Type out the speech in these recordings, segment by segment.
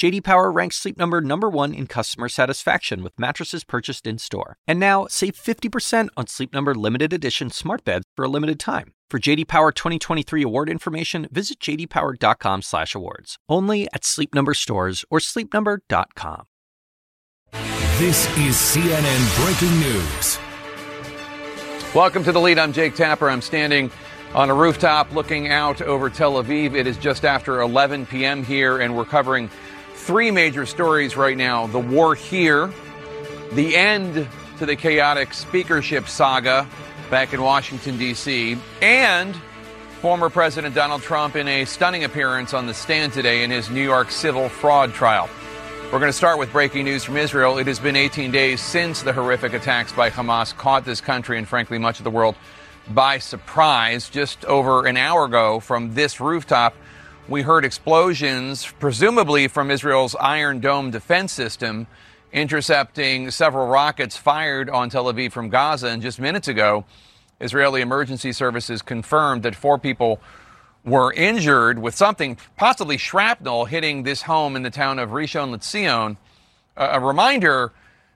JD Power ranks Sleep Number number 1 in customer satisfaction with mattresses purchased in-store. And now, save 50% on Sleep Number limited edition smart beds for a limited time. For JD Power 2023 award information, visit jdpower.com/awards. Only at Sleep Number stores or sleepnumber.com. This is CNN breaking news. Welcome to the lead. I'm Jake Tapper. I'm standing on a rooftop looking out over Tel Aviv. It is just after 11 p.m. here, and we're covering three major stories right now the war here, the end to the chaotic speakership saga back in Washington, D.C., and former President Donald Trump in a stunning appearance on the stand today in his New York civil fraud trial. We're going to start with breaking news from Israel. It has been 18 days since the horrific attacks by Hamas caught this country and, frankly, much of the world by surprise. Just over an hour ago from this rooftop, we heard explosions, presumably from Israel's Iron Dome defense system, intercepting several rockets fired on Tel Aviv from Gaza. And just minutes ago, Israeli emergency services confirmed that four people were injured with something, possibly shrapnel, hitting this home in the town of Rishon LeZion. a reminder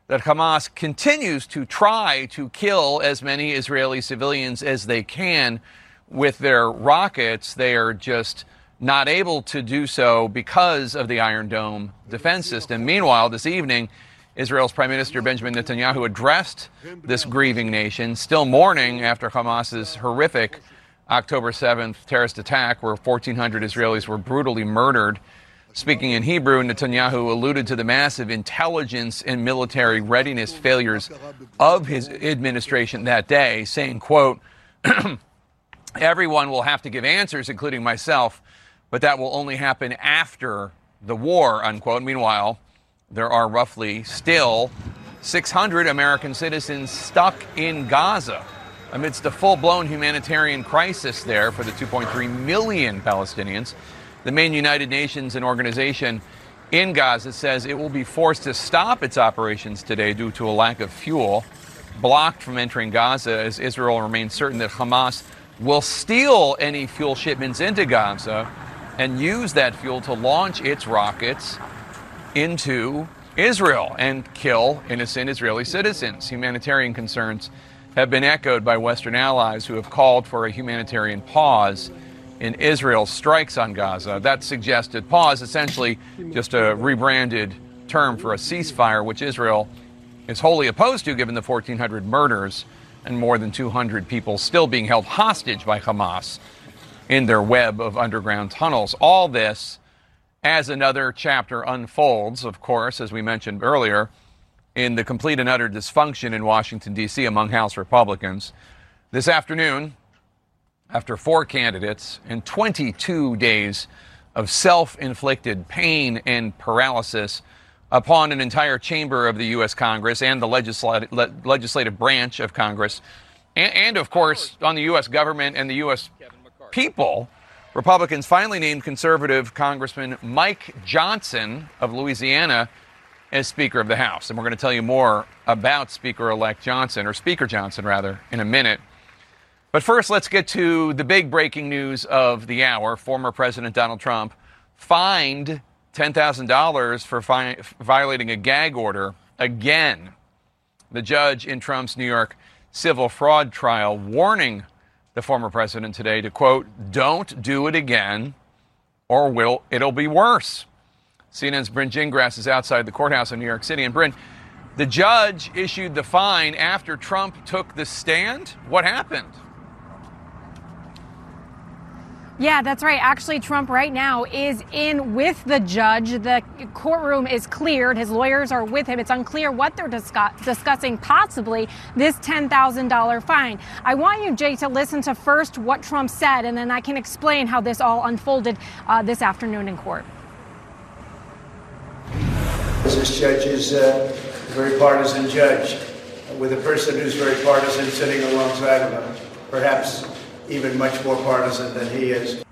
that Hamas continues to try to kill as many Israeli civilians as they can with their rockets. They are just not able to do so because of the Iron Dome defense system. Meanwhile, this evening, Israel's Prime Minister Benjamin Netanyahu addressed this grieving nation, still mourning after Hamas's horrific October 7th terrorist attack, where 1,400 Israelis were brutally murdered. Speaking in Hebrew, Netanyahu alluded to the massive intelligence and military readiness failures of his administration that day, saying, quote, everyone will have to give answers, including myself, but that will only happen after the war, unquote. Meanwhile, there are roughly still 600 American citizens stuck in Gaza amidst a full blown humanitarian crisis there for the 2.3 million Palestinians. The main United Nations and organization in Gaza says it will be forced to stop its operations today due to a lack of fuel, blocked from entering Gaza as Israel remains certain that Hamas will steal any fuel shipments into Gaza and use that fuel to launch its rockets into Israel and kill innocent Israeli citizens. Humanitarian concerns have been echoed by Western allies who have called for a humanitarian pause in Israel's strikes on Gaza. That suggested pause, essentially just a rebranded term for a ceasefire, which Israel is wholly opposed to given the 1,400 murders and more than 200 people still being held hostage by Hamas in their web of underground tunnels. All this as another chapter unfolds, of course, as we mentioned earlier in the complete and utter dysfunction in Washington, D.C. among House Republicans. This afternoon, after four candidates and 22 days of self inflicted pain and paralysis upon an entire chamber of the U.S. Congress and the legislative, legislative branch of Congress, and, and of course on the U.S. government and the U.S. people, Republicans finally named conservative Congressman Mike Johnson of Louisiana as Speaker of the House. And we're going to tell you more about Speaker elect Johnson, or Speaker Johnson, rather, in a minute. But first, let's get to the big breaking news of the hour. Former President Donald Trump fined $10,000 for fi- violating a gag order again. The judge in Trump's New York civil fraud trial warning the former president today to quote, don't do it again or will it'll be worse. CNN's Bryn Gingras is outside the courthouse in New York City. And Bryn, the judge issued the fine after Trump took the stand. What happened? Yeah, that's right. Actually, Trump right now is in with the judge. The courtroom is cleared. His lawyers are with him. It's unclear what they're discuss- discussing, possibly this $10,000 fine. I want you, Jay, to listen to first what Trump said, and then I can explain how this all unfolded uh, this afternoon in court. This judge is a very partisan judge, with a person who's very partisan sitting alongside of him, perhaps even much more partisan than he is.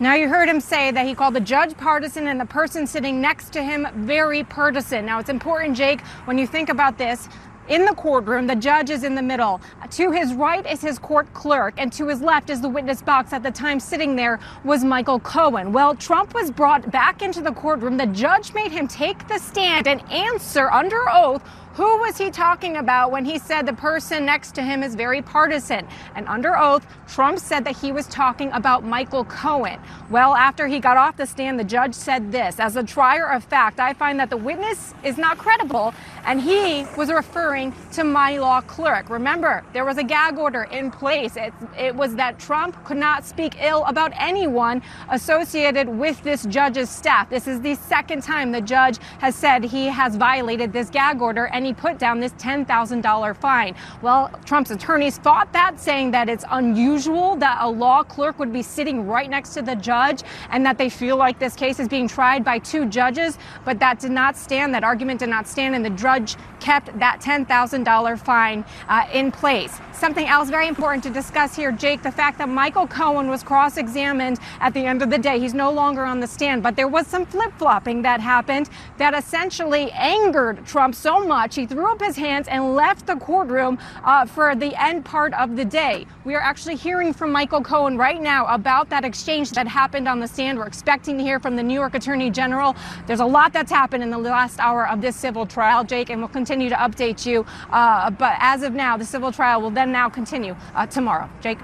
Now, you heard him say that he called the judge partisan and the person sitting next to him very partisan. Now, it's important, Jake, when you think about this, in the courtroom, the judge is in the middle. To his right is his court clerk, and to his left is the witness box. At the time, sitting there was Michael Cohen. Well, Trump was brought back into the courtroom. The judge made him take the stand and answer under oath who was he talking about when he said the person next to him is very partisan? And under oath, Trump said that he was talking about Michael Cohen. Well, after he got off the stand, the judge said this As a trier of fact, I find that the witness is not credible, and he was referring to my law clerk. Remember, there was a gag order in place. It, it was that Trump could not speak ill about anyone associated with this judge's staff. This is the second time the judge has said he has violated this gag order. And he put down this $10,000 fine. Well, Trump's attorneys fought that, saying that it's unusual that a law clerk would be sitting right next to the judge and that they feel like this case is being tried by two judges. But that did not stand. That argument did not stand, and the judge kept that $10,000 fine uh, in place. Something else very important to discuss here, Jake, the fact that Michael Cohen was cross examined at the end of the day. He's no longer on the stand, but there was some flip flopping that happened that essentially angered Trump so much he threw up his hands and left the courtroom uh, for the end part of the day. We are actually hearing from Michael Cohen right now about that exchange that happened on the stand. We're expecting to hear from the New York Attorney General. There's a lot that's happened in the last hour of this civil trial, Jake, and we'll continue to update you. Uh, but as of now, the civil trial will then now continue uh, tomorrow. Jake?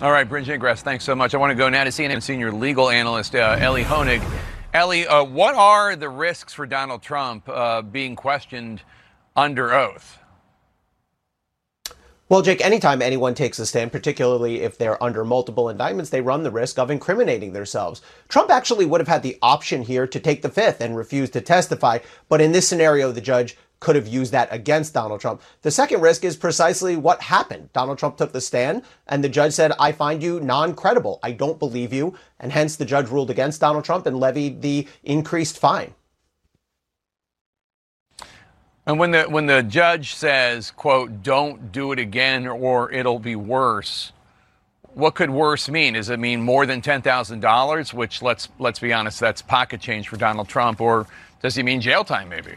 All right, Bryn Gingras, thanks so much. I want to go now to CNN senior legal analyst uh, Elie Honig. Elie, uh, what are the risks for Donald Trump uh, being questioned under oath? Well, Jake, anytime anyone takes a stand, particularly if they're under multiple indictments, they run the risk of incriminating themselves. Trump actually would have had the option here to take the fifth and refuse to testify, but in this scenario, the judge could have used that against Donald Trump. The second risk is precisely what happened. Donald Trump took the stand and the judge said, I find you non credible. I don't believe you. And hence the judge ruled against Donald Trump and levied the increased fine. And when the when the judge says, "quote Don't do it again, or it'll be worse," what could worse mean? Does it mean more than ten thousand dollars? Which let's let's be honest, that's pocket change for Donald Trump, or does he mean jail time? Maybe.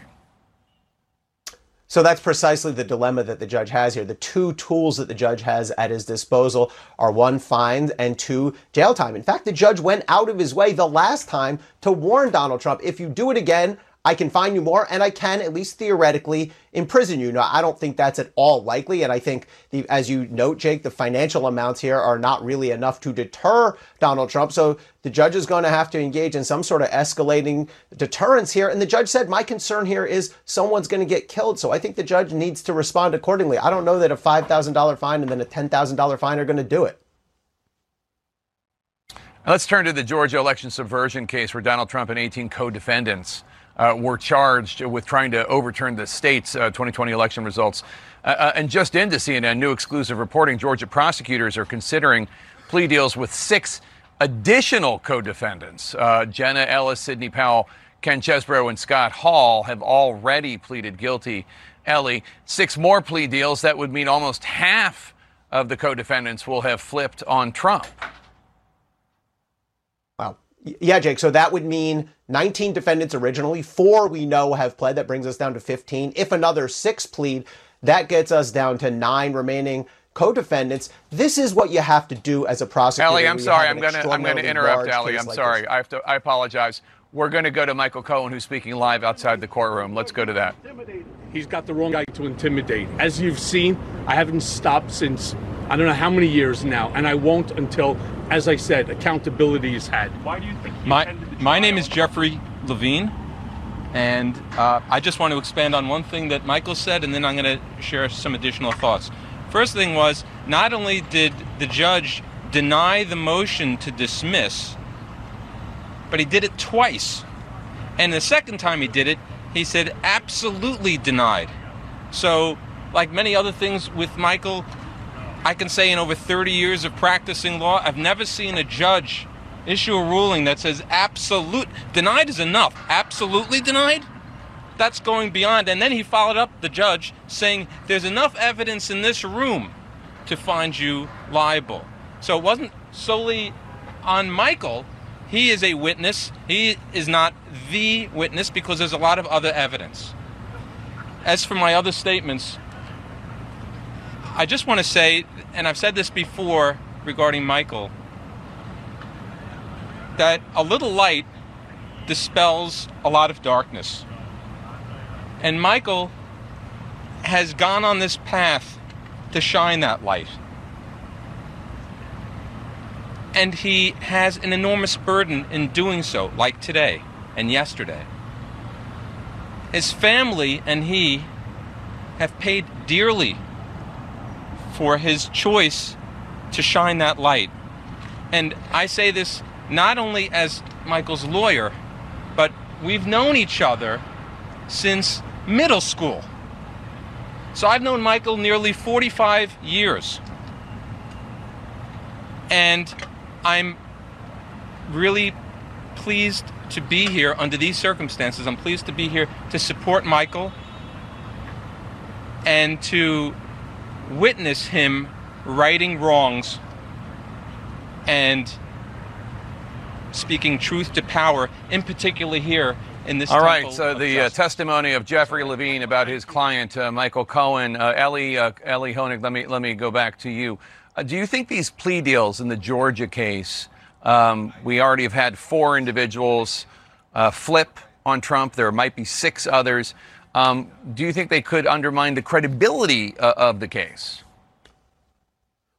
So that's precisely the dilemma that the judge has here. The two tools that the judge has at his disposal are one, fines, and two, jail time. In fact, the judge went out of his way the last time to warn Donald Trump if you do it again, I can fine you more and I can, at least theoretically, imprison you. Now, I don't think that's at all likely. And I think, the, as you note, Jake, the financial amounts here are not really enough to deter Donald Trump. So the judge is going to have to engage in some sort of escalating deterrence here. And the judge said, my concern here is someone's going to get killed. So I think the judge needs to respond accordingly. I don't know that a $5,000 fine and then a $10,000 fine are going to do it. Let's turn to the Georgia election subversion case where Donald Trump and 18 co defendants uh, were charged with trying to overturn the state's uh, 2020 election results. Uh, uh and just into CNN, new exclusive reporting Georgia prosecutors are considering plea deals with six additional co defendants. Uh, Jenna Ellis, Sidney Powell, Ken Chesebro, and Scott Hall have already pleaded guilty. Elie, six more plea deals. That would mean almost half of the co defendants will have flipped on Trump. Yeah, Jake. So that would mean 19 defendants originally. Four we know have pled. That brings us down to 15. If another six plead, that gets us down to nine remaining co-defendants. This is what you have to do as a prosecutor. Elie, I'm sorry. I'm going to I'm going to interrupt, Elie. I'm like sorry. This. I have to. I apologize. We're going to go to Michael Cohen, who's speaking live outside the courtroom. Let's go to that. He's got the wrong guy to intimidate. As you've seen, I haven't stopped since I don't know how many years now, and I won't until as I said, accountability is had. Why do you think my my name is Jeffrey Levine, and uh, I just want to expand on one thing that Michael said, and then I'm going to share some additional thoughts. First thing was not only did the judge deny the motion to dismiss, but he did it twice. And the second time he did it, he said absolutely denied. So, like many other things with Michael, I can say in over 30 years of practicing law, I've never seen a judge issue a ruling that says absolute denied is enough. Absolutely denied? That's going beyond. And then he followed up the judge saying there's enough evidence in this room to find you liable. So it wasn't solely on Michael. He is a witness. He is not the witness because there's a lot of other evidence. As for my other statements, I just want to say, and I've said this before regarding Michael, that a little light dispels a lot of darkness. And Michael has gone on this path to shine that light. And he has an enormous burden in doing so, like today and yesterday. His family and he have paid dearly for his choice to shine that light. And I say this not only as Michael's lawyer, but we've known each other since middle school. So I've known Michael nearly 45 years. And I'm really pleased to be here under these circumstances. I'm pleased to be here to support Michael and to witness him righting wrongs and speaking truth to power, in particular here in this. All right. So the uh, testimony of Jeffrey Levine about his client uh, Michael Cohen, uh, Elie uh, Elie Honig. Let me let me go back to you. Uh, do you think these plea deals in the Georgia case? Um, we already have had four individuals uh, flip on Trump. There might be six others. Um, do you think they could undermine the credibility uh, of the case?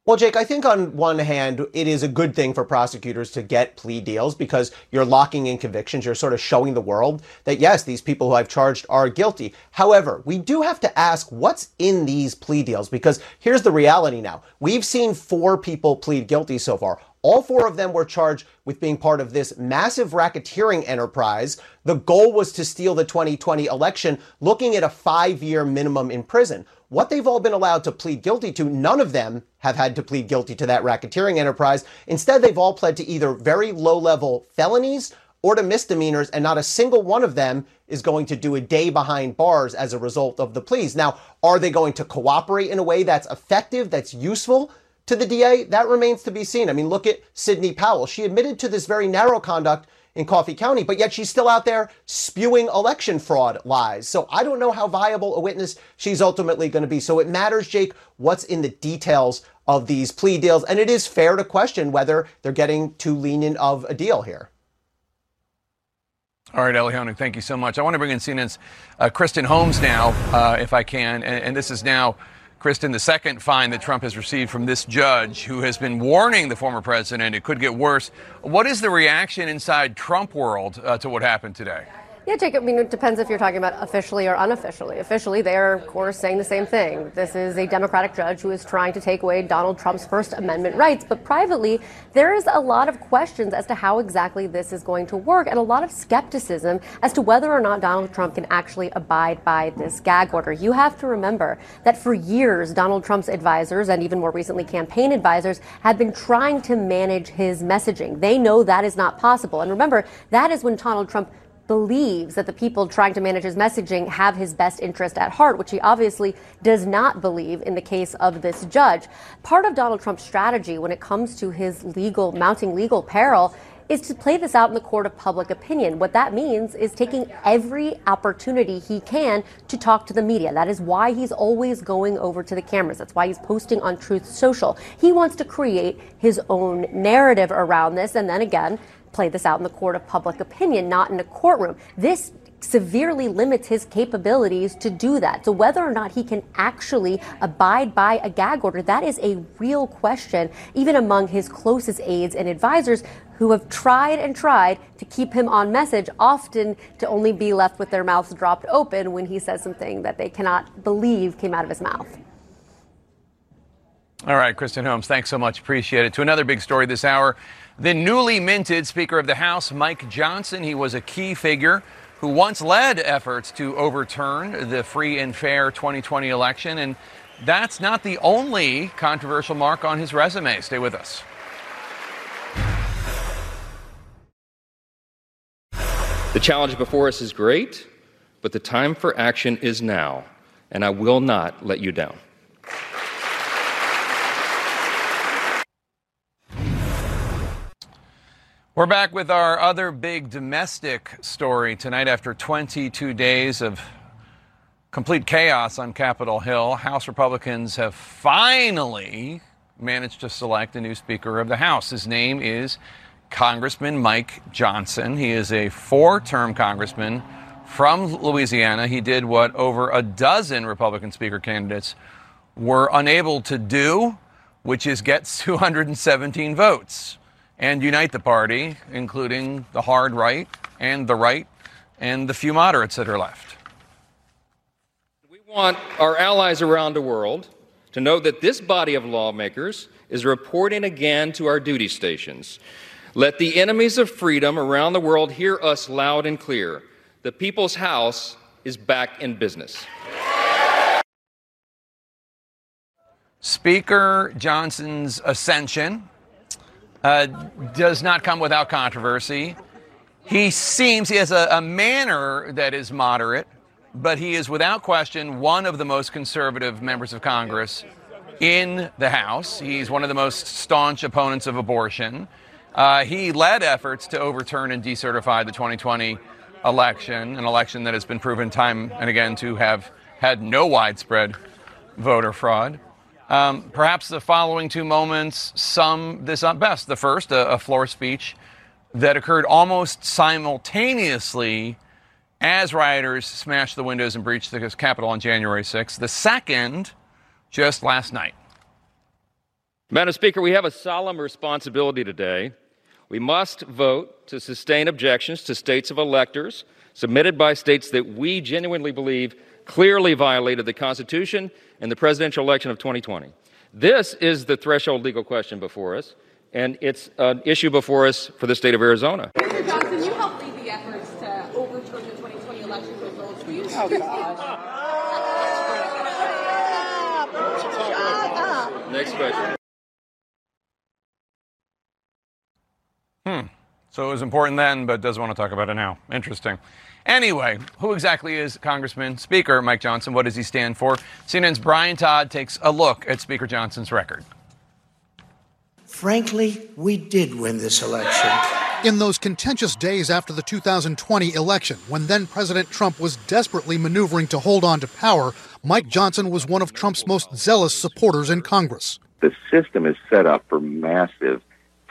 Well, Jake, I think on one hand, it is a good thing for prosecutors to get plea deals because you're locking in convictions. You're sort of showing the world that, yes, these people who I've charged are guilty. However, we do have to ask what's in these plea deals because here's the reality now. We've seen four people plead guilty so far. All four of them were charged with being part of this massive racketeering enterprise. The goal was to steal the 2020 election, looking at a five year minimum in prison. What they've all been allowed to plead guilty to, none of them have had to plead guilty to that racketeering enterprise. Instead, they've all pled to either very low level felonies or to misdemeanors, and not a single one of them is going to do a day behind bars as a result of the pleas. Now, are they going to cooperate in a way that's effective, that's useful? to the DA, that remains to be seen. I mean, look at Sidney Powell. She admitted to this very narrow conduct in Coffee County, but yet she's still out there spewing election fraud lies. So I don't know how viable a witness she's ultimately going to be. So it matters, Jake, what's in the details of these plea deals. And it is fair to question whether they're getting too lenient of a deal here. All right, Elie Honig, thank you so much. I want to bring in CNN's uh, Kristen Holmes now, uh, if I can. And, and this is now Kristen, the second fine that Trump has received from this judge who has been warning the former president it could get worse. What is the reaction inside Trump world uh, to what happened today? Yeah, Jacob, I mean, it depends if you're talking about officially or unofficially. Officially, they are, of course, saying the same thing. This is a Democratic judge who is trying to take away Donald Trump's First Amendment rights. But privately, there is a lot of questions as to how exactly this is going to work and a lot of skepticism as to whether or not Donald Trump can actually abide by this gag order. You have to remember that for years, Donald Trump's advisors and even more recently campaign advisors have been trying to manage his messaging. They know that is not possible. And remember, that is when Donald Trump believes that the people trying to manage his messaging have his best interest at heart, which he obviously does not believe in the case of this judge. Part of Donald Trump's strategy when it comes to his legal, mounting legal peril is to play this out in the court of public opinion. What that means is taking every opportunity he can to talk to the media. That is why he's always going over to the cameras. That's why he's posting on Truth Social. He wants to create his own narrative around this and then again play this out in the court of public opinion, not in a courtroom. This severely limits his capabilities to do that. So whether or not he can actually abide by a gag order, that is a real question, even among his closest aides and advisors who have tried and tried to keep him on message, often to only be left with their mouths dropped open when he says something that they cannot believe came out of his mouth. All right, Kristen Holmes, thanks so much. Appreciate it. To another big story this hour. The newly minted Speaker of the House, Mike Johnson, he was a key figure who once led efforts to overturn the free and fair 2020 election. And that's not the only controversial mark on his resume. Stay with us. The challenge before us is great, but the time for action is now, and I will not let you down. We're back with our other big domestic story tonight after 22 days of complete chaos on Capitol Hill. House Republicans have finally managed to select a new Speaker of the House. His name is Congressman Mike Johnson. He is a four term congressman from Louisiana. He did what over a dozen Republican Speaker candidates were unable to do, which is get 217 votes and unite the party, including the hard right and the right and the few moderates that are left. We want our allies around the world to know that this body of lawmakers is reporting again to our duty stations. Let the enemies of freedom around the world hear us loud and clear. The People's House is back in business. Speaker Johnson's ascension uh, does not come without controversy. He seems, he has a, a manner that is moderate, but he is without question one of the most conservative members of Congress in the House. He's one of the most staunch opponents of abortion. Uh, he led efforts to overturn and decertify the 2020 election, an election that has been proven time and again to have had no widespread voter fraud. Um, perhaps the following two moments sum this up best. The first, a, a floor speech that occurred almost simultaneously as rioters smashed the windows and breached the Capitol on January 6th. The second, just last night. Madam Speaker, we have a solemn responsibility today. We must vote to sustain objections to states of electors submitted by states that we genuinely believe clearly violated the Constitution in the presidential election of 2020. This is the threshold legal question before us, and it's an issue before us for the state of Arizona. Mr. Johnson, you helped lead the efforts to overturn the 2020 election results. Will you oh, Next question. Hmm. So it was important then, but doesn't want to talk about it now. Interesting. Anyway, who exactly is Congressman Speaker Mike Johnson? What does he stand for? CNN's Brian Todd takes a look at Speaker Johnson's record. Frankly, we did win this election. In those contentious days after the 2020 election, when then President Trump was desperately maneuvering to hold on to power, Mike Johnson was one of Trump's most zealous supporters in Congress. The system is set up for massive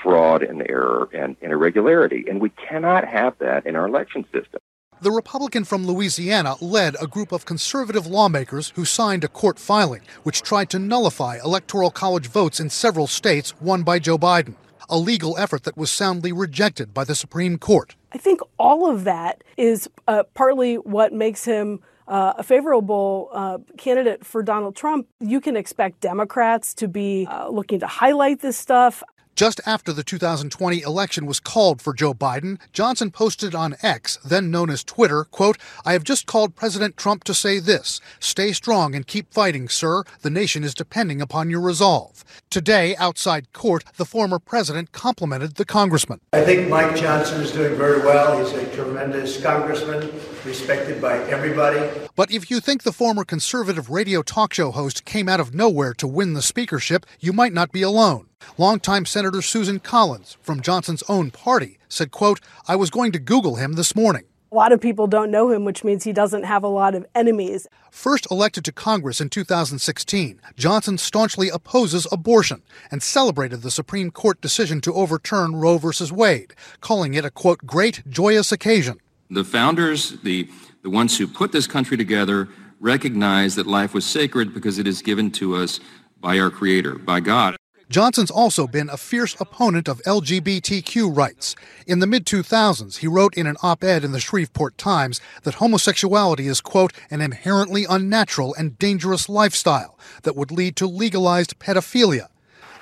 fraud and error and, and irregularity, and we cannot have that in our election system. The Republican from Louisiana led a group of conservative lawmakers who signed a court filing which tried to nullify electoral college votes in several states won by Joe Biden, a legal effort that was soundly rejected by the Supreme Court. I think all of that is uh, partly what makes him uh, a favorable uh, candidate for Donald Trump. You can expect Democrats to be uh, looking to highlight this stuff. Just after the 2020 election was called for Joe Biden, Johnson posted on X, then known as Twitter, quote, I have just called President Trump to say this. Stay strong and keep fighting, sir. The nation is depending upon your resolve. Today, outside court, the former president complimented the congressman. I think Mike Johnson is doing very well. He's a tremendous congressman, respected by everybody. But if you think the former conservative radio talk show host came out of nowhere to win the speakership, you might not be alone. Longtime Senator Susan Collins from Johnson's own party said, quote, I was going to Google him this morning. A lot of people don't know him, which means he doesn't have a lot of enemies. First elected to Congress in 2016, Johnson staunchly opposes abortion and celebrated the Supreme Court decision to overturn Roe v. Wade, calling it a quote, great, joyous occasion. The founders, the, the ones who put this country together, recognized that life was sacred because it is given to us by our Creator, by God. Johnson's also been a fierce opponent of LGBTQ rights. In the mid 2000s, he wrote in an op ed in the Shreveport Times that homosexuality is, quote, an inherently unnatural and dangerous lifestyle that would lead to legalized pedophilia.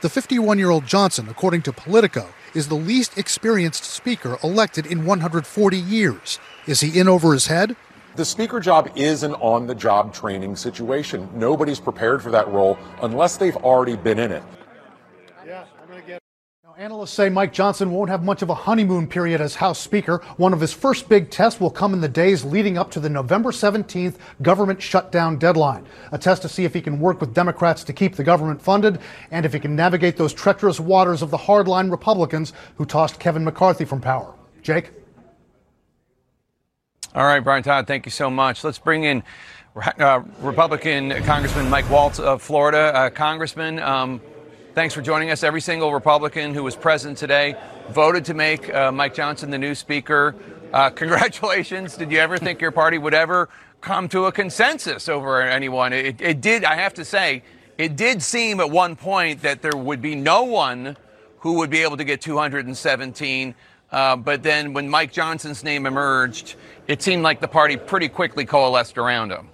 The 51 year old Johnson, according to Politico, is the least experienced speaker elected in 140 years. Is he in over his head? The speaker job is an on the job training situation. Nobody's prepared for that role unless they've already been in it. Analysts say Mike Johnson won't have much of a honeymoon period as House Speaker. One of his first big tests will come in the days leading up to the November 17th government shutdown deadline. A test to see if he can work with Democrats to keep the government funded and if he can navigate those treacherous waters of the hardline Republicans who tossed Kevin McCarthy from power. Jake? All right, Brian Todd, thank you so much. Let's bring in uh, Republican Congressman Mike Waltz of Florida. Uh, Congressman, um, Thanks for joining us. Every single Republican who was present today voted to make uh, Mike Johnson the new Speaker. Uh, congratulations. Did you ever think your party would ever come to a consensus over anyone? It, it did, I have to say, it did seem at one point that there would be no one who would be able to get 217. Uh, but then when Mike Johnson's name emerged, it seemed like the party pretty quickly coalesced around him.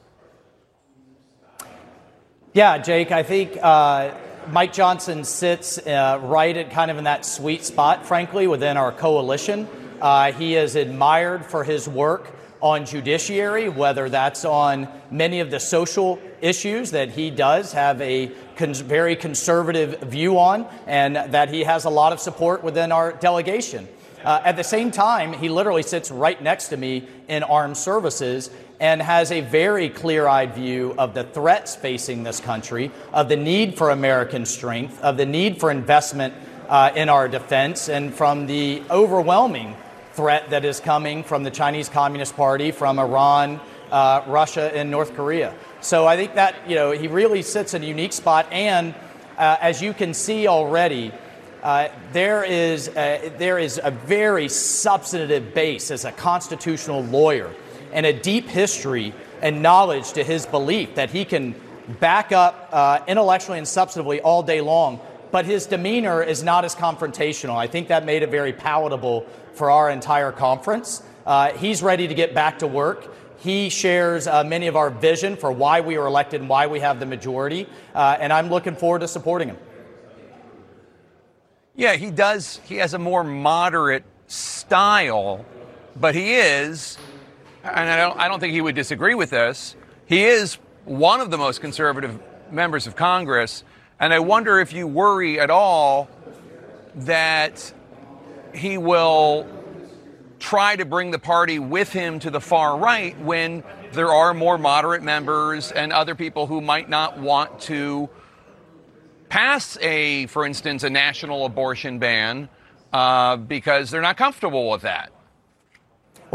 Yeah, Jake, I think uh, Mike Johnson sits uh, right at kind of in that sweet spot, frankly, within our coalition. Uh, he is admired for his work on judiciary, whether that's on many of the social issues that he does have a cons- very conservative view on, and that he has a lot of support within our delegation. Uh, at the same time, he literally sits right next to me in armed services and has a very clear eyed view of the threats facing this country, of the need for American strength, of the need for investment uh, in our defense, and from the overwhelming threat that is coming from the Chinese Communist Party, from Iran, uh, Russia, and North Korea. So I think that you know he really sits in a unique spot, and uh, as you can see already, uh, there is a, there is a very substantive base as a constitutional lawyer and a deep history and knowledge to his belief that he can back up uh, intellectually and substantively all day long, but his demeanor is not as confrontational. I think that made it very palatable for our entire conference. Uh, he's ready to get back to work. He shares uh, many of our vision for why we were elected and why we have the majority, uh, and I'm looking forward to supporting him. Yeah, he does. He has a more moderate style, but he is and I don't, I don't think he would disagree with this, he is one of the most conservative members of Congress. And I wonder if you worry at all that he will try to bring the party with him to the far right when there are more moderate members and other people who might not want to pass a, for instance, a national abortion ban uh, because they're not comfortable with that.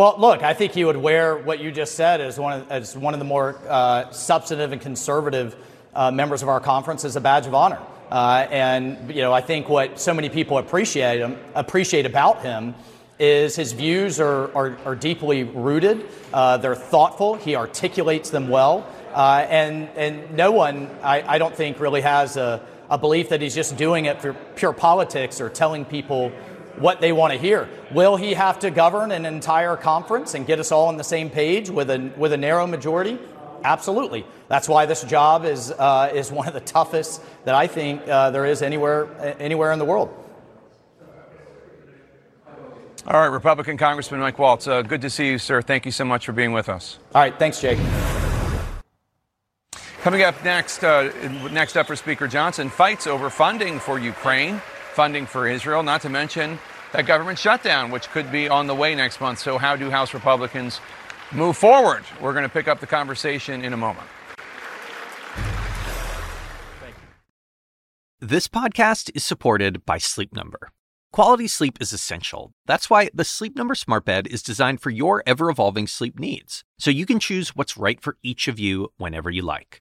Well, look, I think he would wear what you just said as one of, as one of the more uh, substantive and conservative uh, members of our conference as a badge of honor. Uh, and you know, I think what so many people appreciate him, appreciate about him is his views are, are, are deeply rooted. Uh, they're thoughtful. He articulates them well. Uh, and, and no one, I, I don't think, really has a, a belief that he's just doing it for pure politics or telling people what they want to hear. Will he have to govern an entire conference and get us all on the same page with a, with a narrow majority? Absolutely. That's why this job is, uh, is one of the toughest that I think uh, there is anywhere, anywhere in the world. All right, Republican Congressman Mike Waltz, uh, good to see you, sir. Thank you so much for being with us. All right, thanks, Jake. Coming up next, uh, next up for Speaker Johnson, fights over funding for Ukraine funding for Israel, not to mention that government shutdown, which could be on the way next month. So, how do House Republicans move forward? We're going to pick up the conversation in a moment. This podcast is supported by Sleep Number. Quality sleep is essential. That's why the Sleep Number Smart Bed is designed for your ever evolving sleep needs, so you can choose what's right for each of you whenever you like.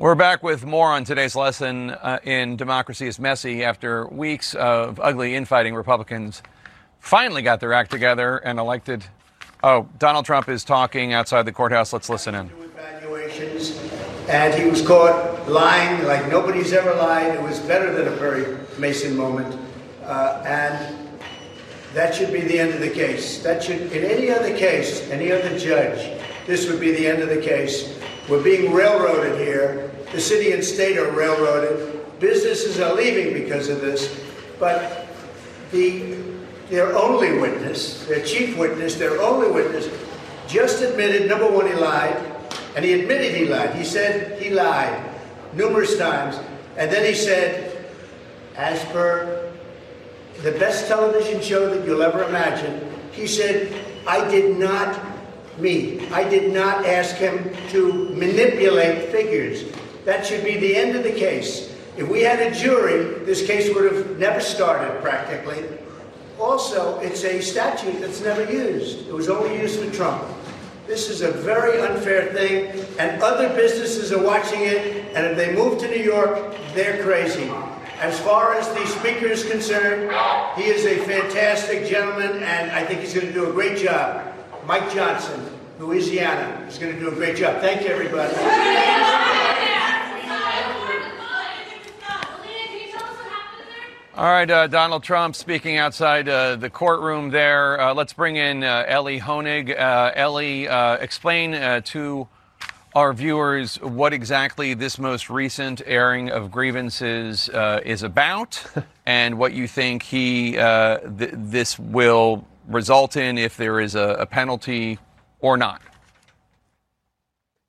We're back with more on today's lesson uh, in Democracy is Messy. After weeks of ugly infighting, Republicans finally got their act together and elected. Oh, Donald Trump is talking outside the courthouse. Let's listen in. Evaluations, and he was caught lying like nobody's ever lied. It was better than a Perry Mason moment. Uh, and that should be the end of the case. That should, in any other case, any other judge, this would be the end of the case. We're being railroaded here. The city and state are railroaded. Businesses are leaving because of this. But the their only witness, their chief witness, their only witness, just admitted number one, he lied. And he admitted he lied. He said he lied numerous times. And then he said, as per the best television show that you'll ever imagine, he said, I did not, me, I did not ask him to manipulate figures. That should be the end of the case. If we had a jury, this case would have never started practically. Also, it's a statute that's never used. It was only used for Trump. This is a very unfair thing, and other businesses are watching it, and if they move to New York, they're crazy. As far as the speaker is concerned, he is a fantastic gentleman, and I think he's going to do a great job. Mike Johnson, Louisiana, is going to do a great job. Thank you, everybody. All right, uh, Donald Trump speaking outside uh, the courtroom there. Uh, let's bring in uh, Elie Honig. Uh, Elie, uh, explain to our viewers what exactly this most recent airing of grievances is about and what you think he th- this will result in if there is a, a penalty or not.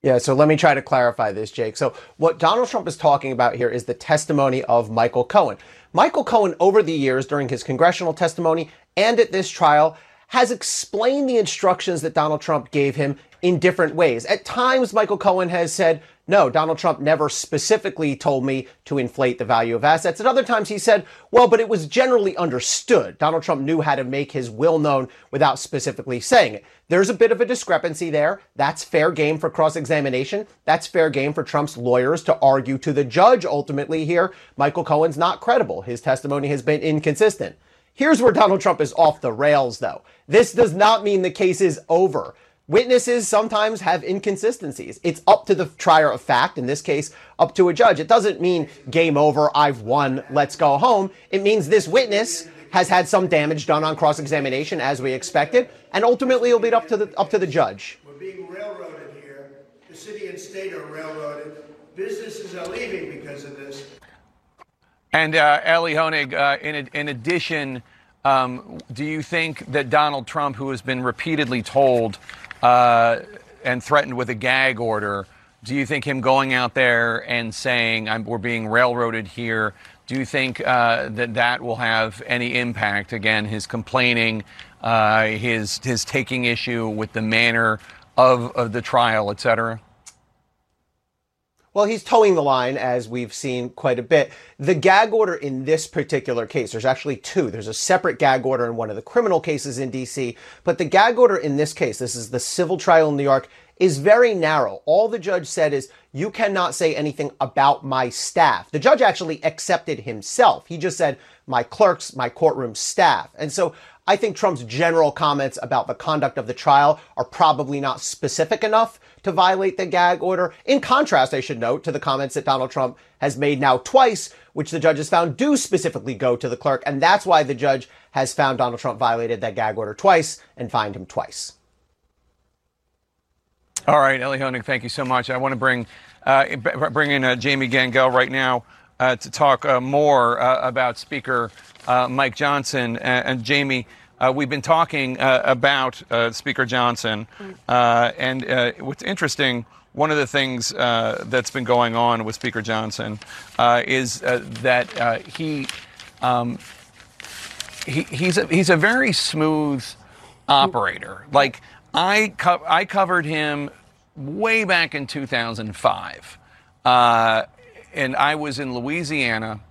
Yeah, so let me try to clarify this, Jake. So, what Donald Trump is talking about here is the testimony of Michael Cohen. Michael Cohen, over the years, during his congressional testimony and at this trial, has explained the instructions that Donald Trump gave him in different ways. At times, Michael Cohen has said, no, Donald Trump never specifically told me to inflate the value of assets. At other times, he said, well, but it was generally understood. Donald Trump knew how to make his will known without specifically saying it. There's a bit of a discrepancy there. That's fair game for cross examination. That's fair game for Trump's lawyers to argue to the judge ultimately here. Michael Cohen's not credible. His testimony has been inconsistent. Here's where Donald Trump is off the rails, though. This does not mean the case is over. Witnesses sometimes have inconsistencies. It's up to the trier of fact, in this case, up to a judge. It doesn't mean game over, I've won, let's go home. It means this witness has had some damage done on cross-examination as we expected, and ultimately it'll be up to the up to the judge. We're being railroaded here. The city and state are railroaded. Businesses are leaving because of this. And uh, Elie Honig, uh, in, in addition, um, do you think that Donald Trump, who has been repeatedly told and threatened with a gag order. Do you think him going out there and saying we're being railroaded here? Do you think uh, that that will have any impact? Again, his complaining, uh, his his taking issue with the manner of, of the trial, et cetera. Well, he's toeing the line, as we've seen quite a bit. The gag order in this particular case, there's actually two. There's a separate gag order in one of the criminal cases in D.C., but the gag order in this case, this is the civil trial in New York, is very narrow. All the judge said is, you cannot say anything about my staff. The judge actually accepted himself. He just said, my clerks, my courtroom staff. And so I think Trump's general comments about the conduct of the trial are probably not specific enough to violate the gag order. In contrast, I should note to the comments that Donald Trump has made now twice, which the judge has found do specifically go to the clerk. And that's why the judge has found Donald Trump violated that gag order twice and fined him twice. All right, Elie Honig, thank you so much. I want to bring uh, bring in uh, Jamie Gangel right now uh, to talk uh, more uh, about Speaker uh, Mike Johnson. and Jamie, uh, we've been talking uh, about uh, Speaker Johnson, uh, and uh, what's interesting, one of the things uh, that's been going on with Speaker Johnson is that he, um, he he's a, he's a very smooth operator. Like I co- I covered him way back in 2005, and I was in Louisiana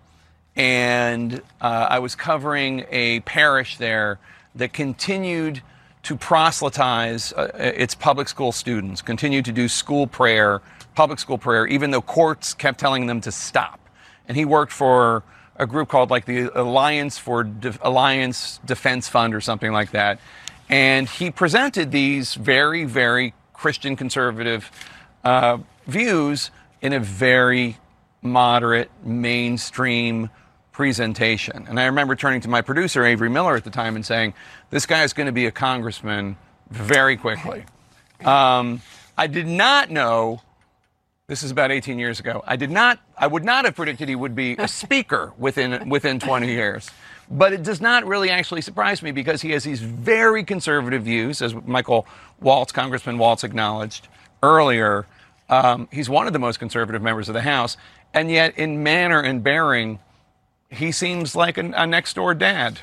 and uh, I was covering a parish there that continued to proselytize uh, its public school students, continued to do school prayer public school prayer, even though courts kept telling them to stop. And he worked for a group called like the Alliance for De- Alliance Defense Fund or something like that. And he presented these very, very Christian conservative uh, views in a very moderate, mainstream presentation. And I remember turning to my producer, Avery Miller, at the time and saying, This guy is going to be a congressman very quickly. Um, I did not know. This is about 18 years ago. I did not. I would not have predicted he would be a speaker within within 20 years. But it does not really actually surprise me because he has these very conservative views, as Michael Waltz, Congressman Waltz, acknowledged earlier. Um, he's one of the most conservative members of the House, and yet in manner and bearing, he seems like a, a next door dad.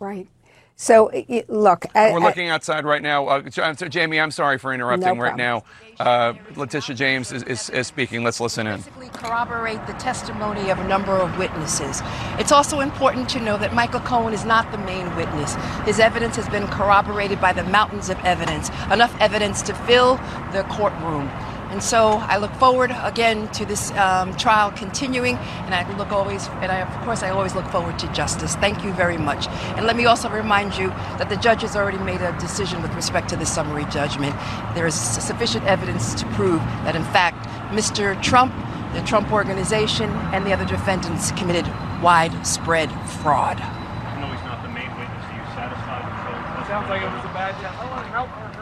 Right. So y- look, I, We're I- looking outside right now. Uh, J- I'm sorry, Jamie, I'm sorry for interrupting No right now. Uh, Letitia James is, is, is speaking. Let's listen in. corroborate the testimony of a number of witnesses. It's also important to know that Michael Cohen is not the main witness. His evidence has been corroborated by the mountains of evidence, enough evidence to fill the courtroom. And so I look forward again to this um, trial continuing, and I look always, and I, of course, I always look forward to justice. Thank you very much. And let me also remind you that the judge has already made a decision with respect to the summary judgment. There is sufficient evidence to prove that, in fact, Mr. Trump, the Trump Organization, and the other defendants committed widespread fraud. I know he's not the main witness. Are you satisfied? Sounds like it was a bad job.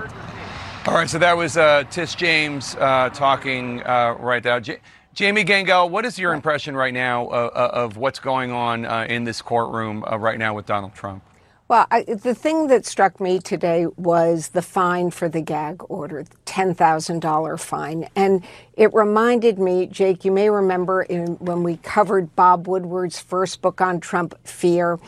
All right, so that was uh, Tish James uh, talking uh, right now. J- Jamie Gangel, what is your impression right now uh, uh, of what's going on uh, in this courtroom uh, right now with Donald Trump? Well, I, the thing that struck me today was the fine for the gag order, $10,000 fine. And it reminded me, Jake, you may remember in, when we covered Bob Woodward's first book on Trump, Fear.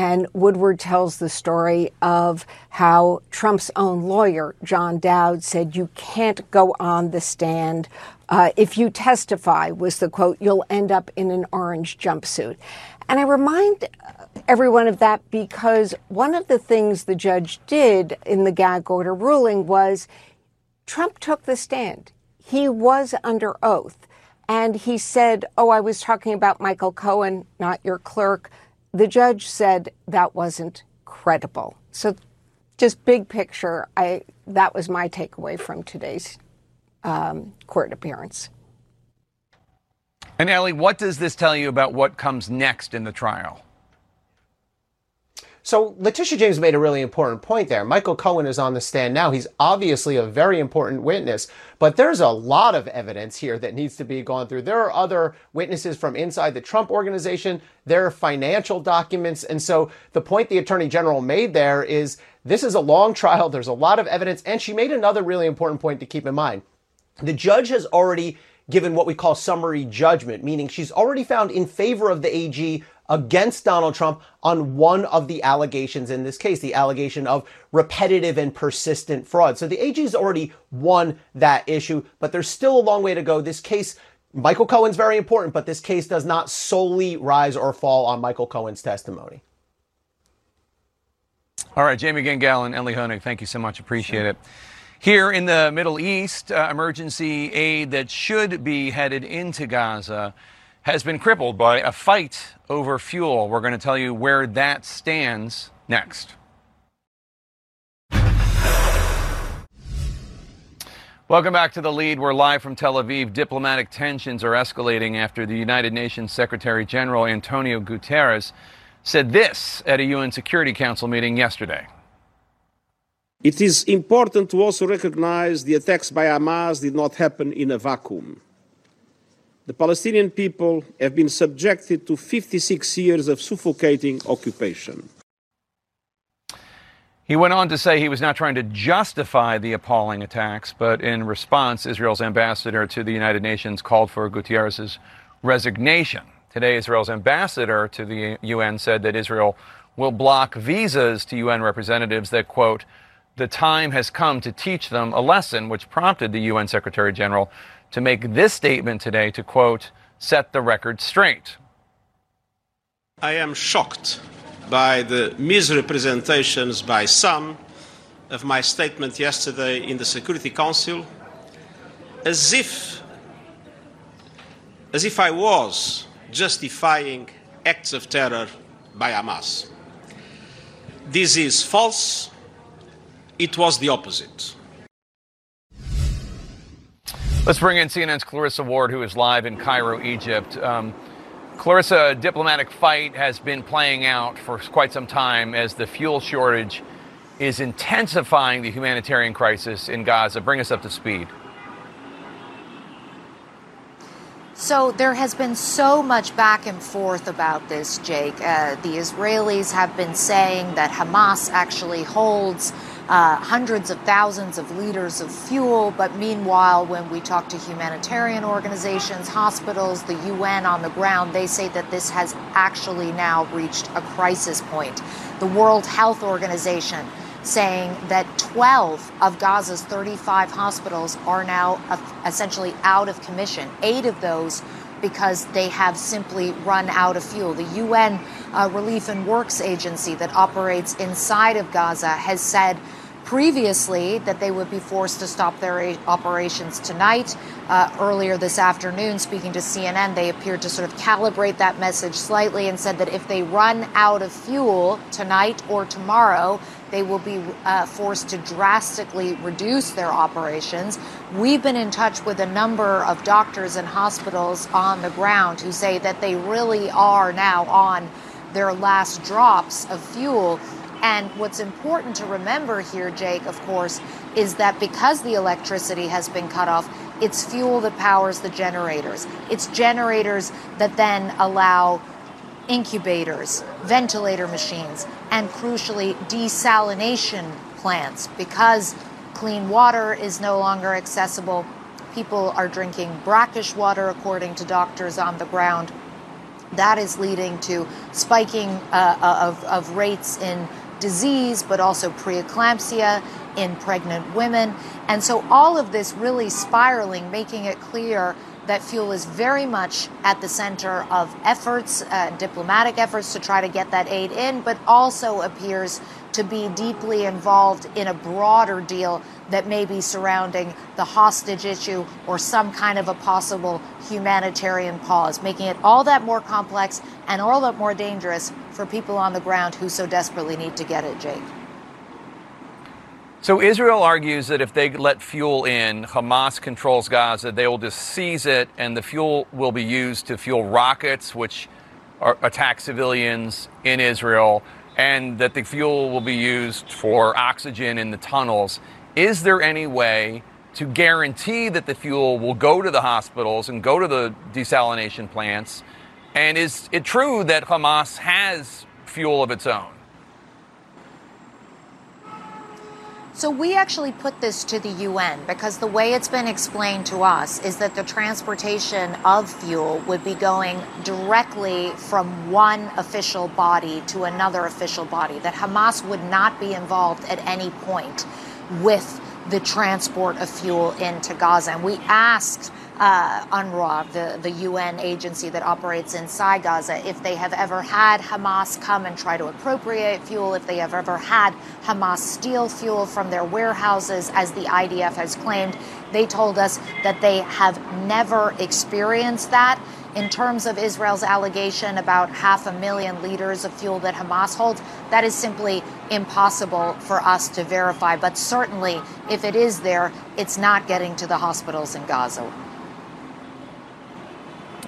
And Woodward tells the story of how Trump's own lawyer, John Dowd, said, You can't go on the stand. Uh, if you testify, was the quote, you'll end up in an orange jumpsuit. And I remind everyone of that because one of the things the judge did in the gag order ruling was Trump took the stand. He was under oath. And he said, Oh, I was talking about Michael Cohen, not your clerk. The judge said that wasn't credible. So, just big picture, I, that was my takeaway from today's um, court appearance. And Elie, what does this tell you about what comes next in the trial? So Letitia James made a really important point there. Michael Cohen is on the stand now. He's obviously a very important witness, but there's a lot of evidence here that needs to be gone through. There are other witnesses from inside the Trump organization. There are financial documents. And so the point the attorney general made there is this is a long trial. There's a lot of evidence. And she made another really important point to keep in mind. The judge has already given what we call summary judgment, meaning she's already found in favor of the AG against Donald Trump on one of the allegations in this case, the allegation of repetitive and persistent fraud. So the AG's already won that issue, but there's still a long way to go. This case, Michael Cohen's very important, but this case does not solely rise or fall on Michael Cohen's testimony. All right, Jamie Gangel and Elie Honig, thank you so much. Appreciate it. Here in the Middle East, uh, emergency aid that should be headed into Gaza has been crippled by a fight over fuel. We're going to tell you where that stands next. Welcome back to the lead. We're live from Tel Aviv. Diplomatic tensions are escalating after the United Nations Secretary General Antonio Guterres said this at a UN Security Council meeting yesterday. It is important to also recognize the attacks by Hamas did not happen in a vacuum. The Palestinian people have been subjected to 56 years of suffocating occupation. He went on to say he was not trying to justify the appalling attacks, but in response, Israel's ambassador to the United Nations called for Guterres's resignation. Today, Israel's ambassador to the UN said that Israel will block visas to UN representatives that, quote, the time has come to teach them a lesson, which prompted the UN Secretary General to make this statement today to, quote, set the record straight. I am shocked by the misrepresentations by some of my statement yesterday in the Security Council, as if as if I was justifying acts of terror by Hamas. This is false. It was the opposite. Let's bring in CNN's Clarissa Ward, who is live in Cairo, Egypt. Um, Clarissa, diplomatic fight has been playing out for quite some time as the fuel shortage is intensifying the humanitarian crisis in Gaza. Bring us up to speed. So there has been so much back and forth about this, Jake. Uh, the Israelis have been saying that Hamas actually holds uh, hundreds of thousands of liters of fuel, but meanwhile, when we talk to humanitarian organizations, hospitals, the UN on the ground, they say that this has actually now reached a crisis point. The World Health Organization saying that 12 of Gaza's 35 hospitals are now essentially out of commission. Eight of those because they have simply run out of fuel. The UN uh, Relief and Works Agency that operates inside of Gaza has said previously that they would be forced to stop their operations tonight. Uh, earlier this afternoon, speaking to CNN, they appeared to sort of calibrate that message slightly and said that if they run out of fuel tonight or tomorrow, they will be uh, forced to drastically reduce their operations. We've been in touch with a number of doctors and hospitals on the ground who say that they really are now on their last drops of fuel and what's important to remember here, Jake, of course, is that because the electricity has been cut off, it's fuel that powers the generators. It's generators that then allow incubators, ventilator machines, and crucially, desalination plants. Because clean water is no longer accessible, people are drinking brackish water, according to doctors on the ground. That is leading to spiking uh, of, of rates in disease, but also preeclampsia in pregnant women. And so all of this really spiraling, making it clear that fuel is very much at the center of efforts, uh, diplomatic efforts to try to get that aid in, but also appears to be deeply involved in a broader deal that may be surrounding the hostage issue or some kind of a possible humanitarian pause, making it all that more complex and all that more dangerous for people on the ground who so desperately need to get it, Jake. So Israel argues that if they let fuel in, Hamas controls Gaza, they will just seize it, and the fuel will be used to fuel rockets, which are, attack civilians in Israel, and that the fuel will be used for oxygen in the tunnels. Is there any way to guarantee that the fuel will go to the hospitals and go to the desalination plants? And is it true that Hamas has fuel of its own? So we actually put this to the UN because the way it's been explained to us is that the transportation of fuel would be going directly from one official body to another official body, that Hamas would not be involved at any point with the transport of fuel into Gaza. And we asked uh, UNRWA, the, the UN agency that operates inside Gaza, if they have ever had Hamas come and try to appropriate fuel, if they have ever had Hamas steal fuel from their warehouses, as the IDF has claimed. They told us that they have never experienced that. In terms of Israel's allegation about half a million liters of fuel that Hamas holds, that is simply impossible for us to verify. But certainly, if it is there, it's not getting to the hospitals in Gaza.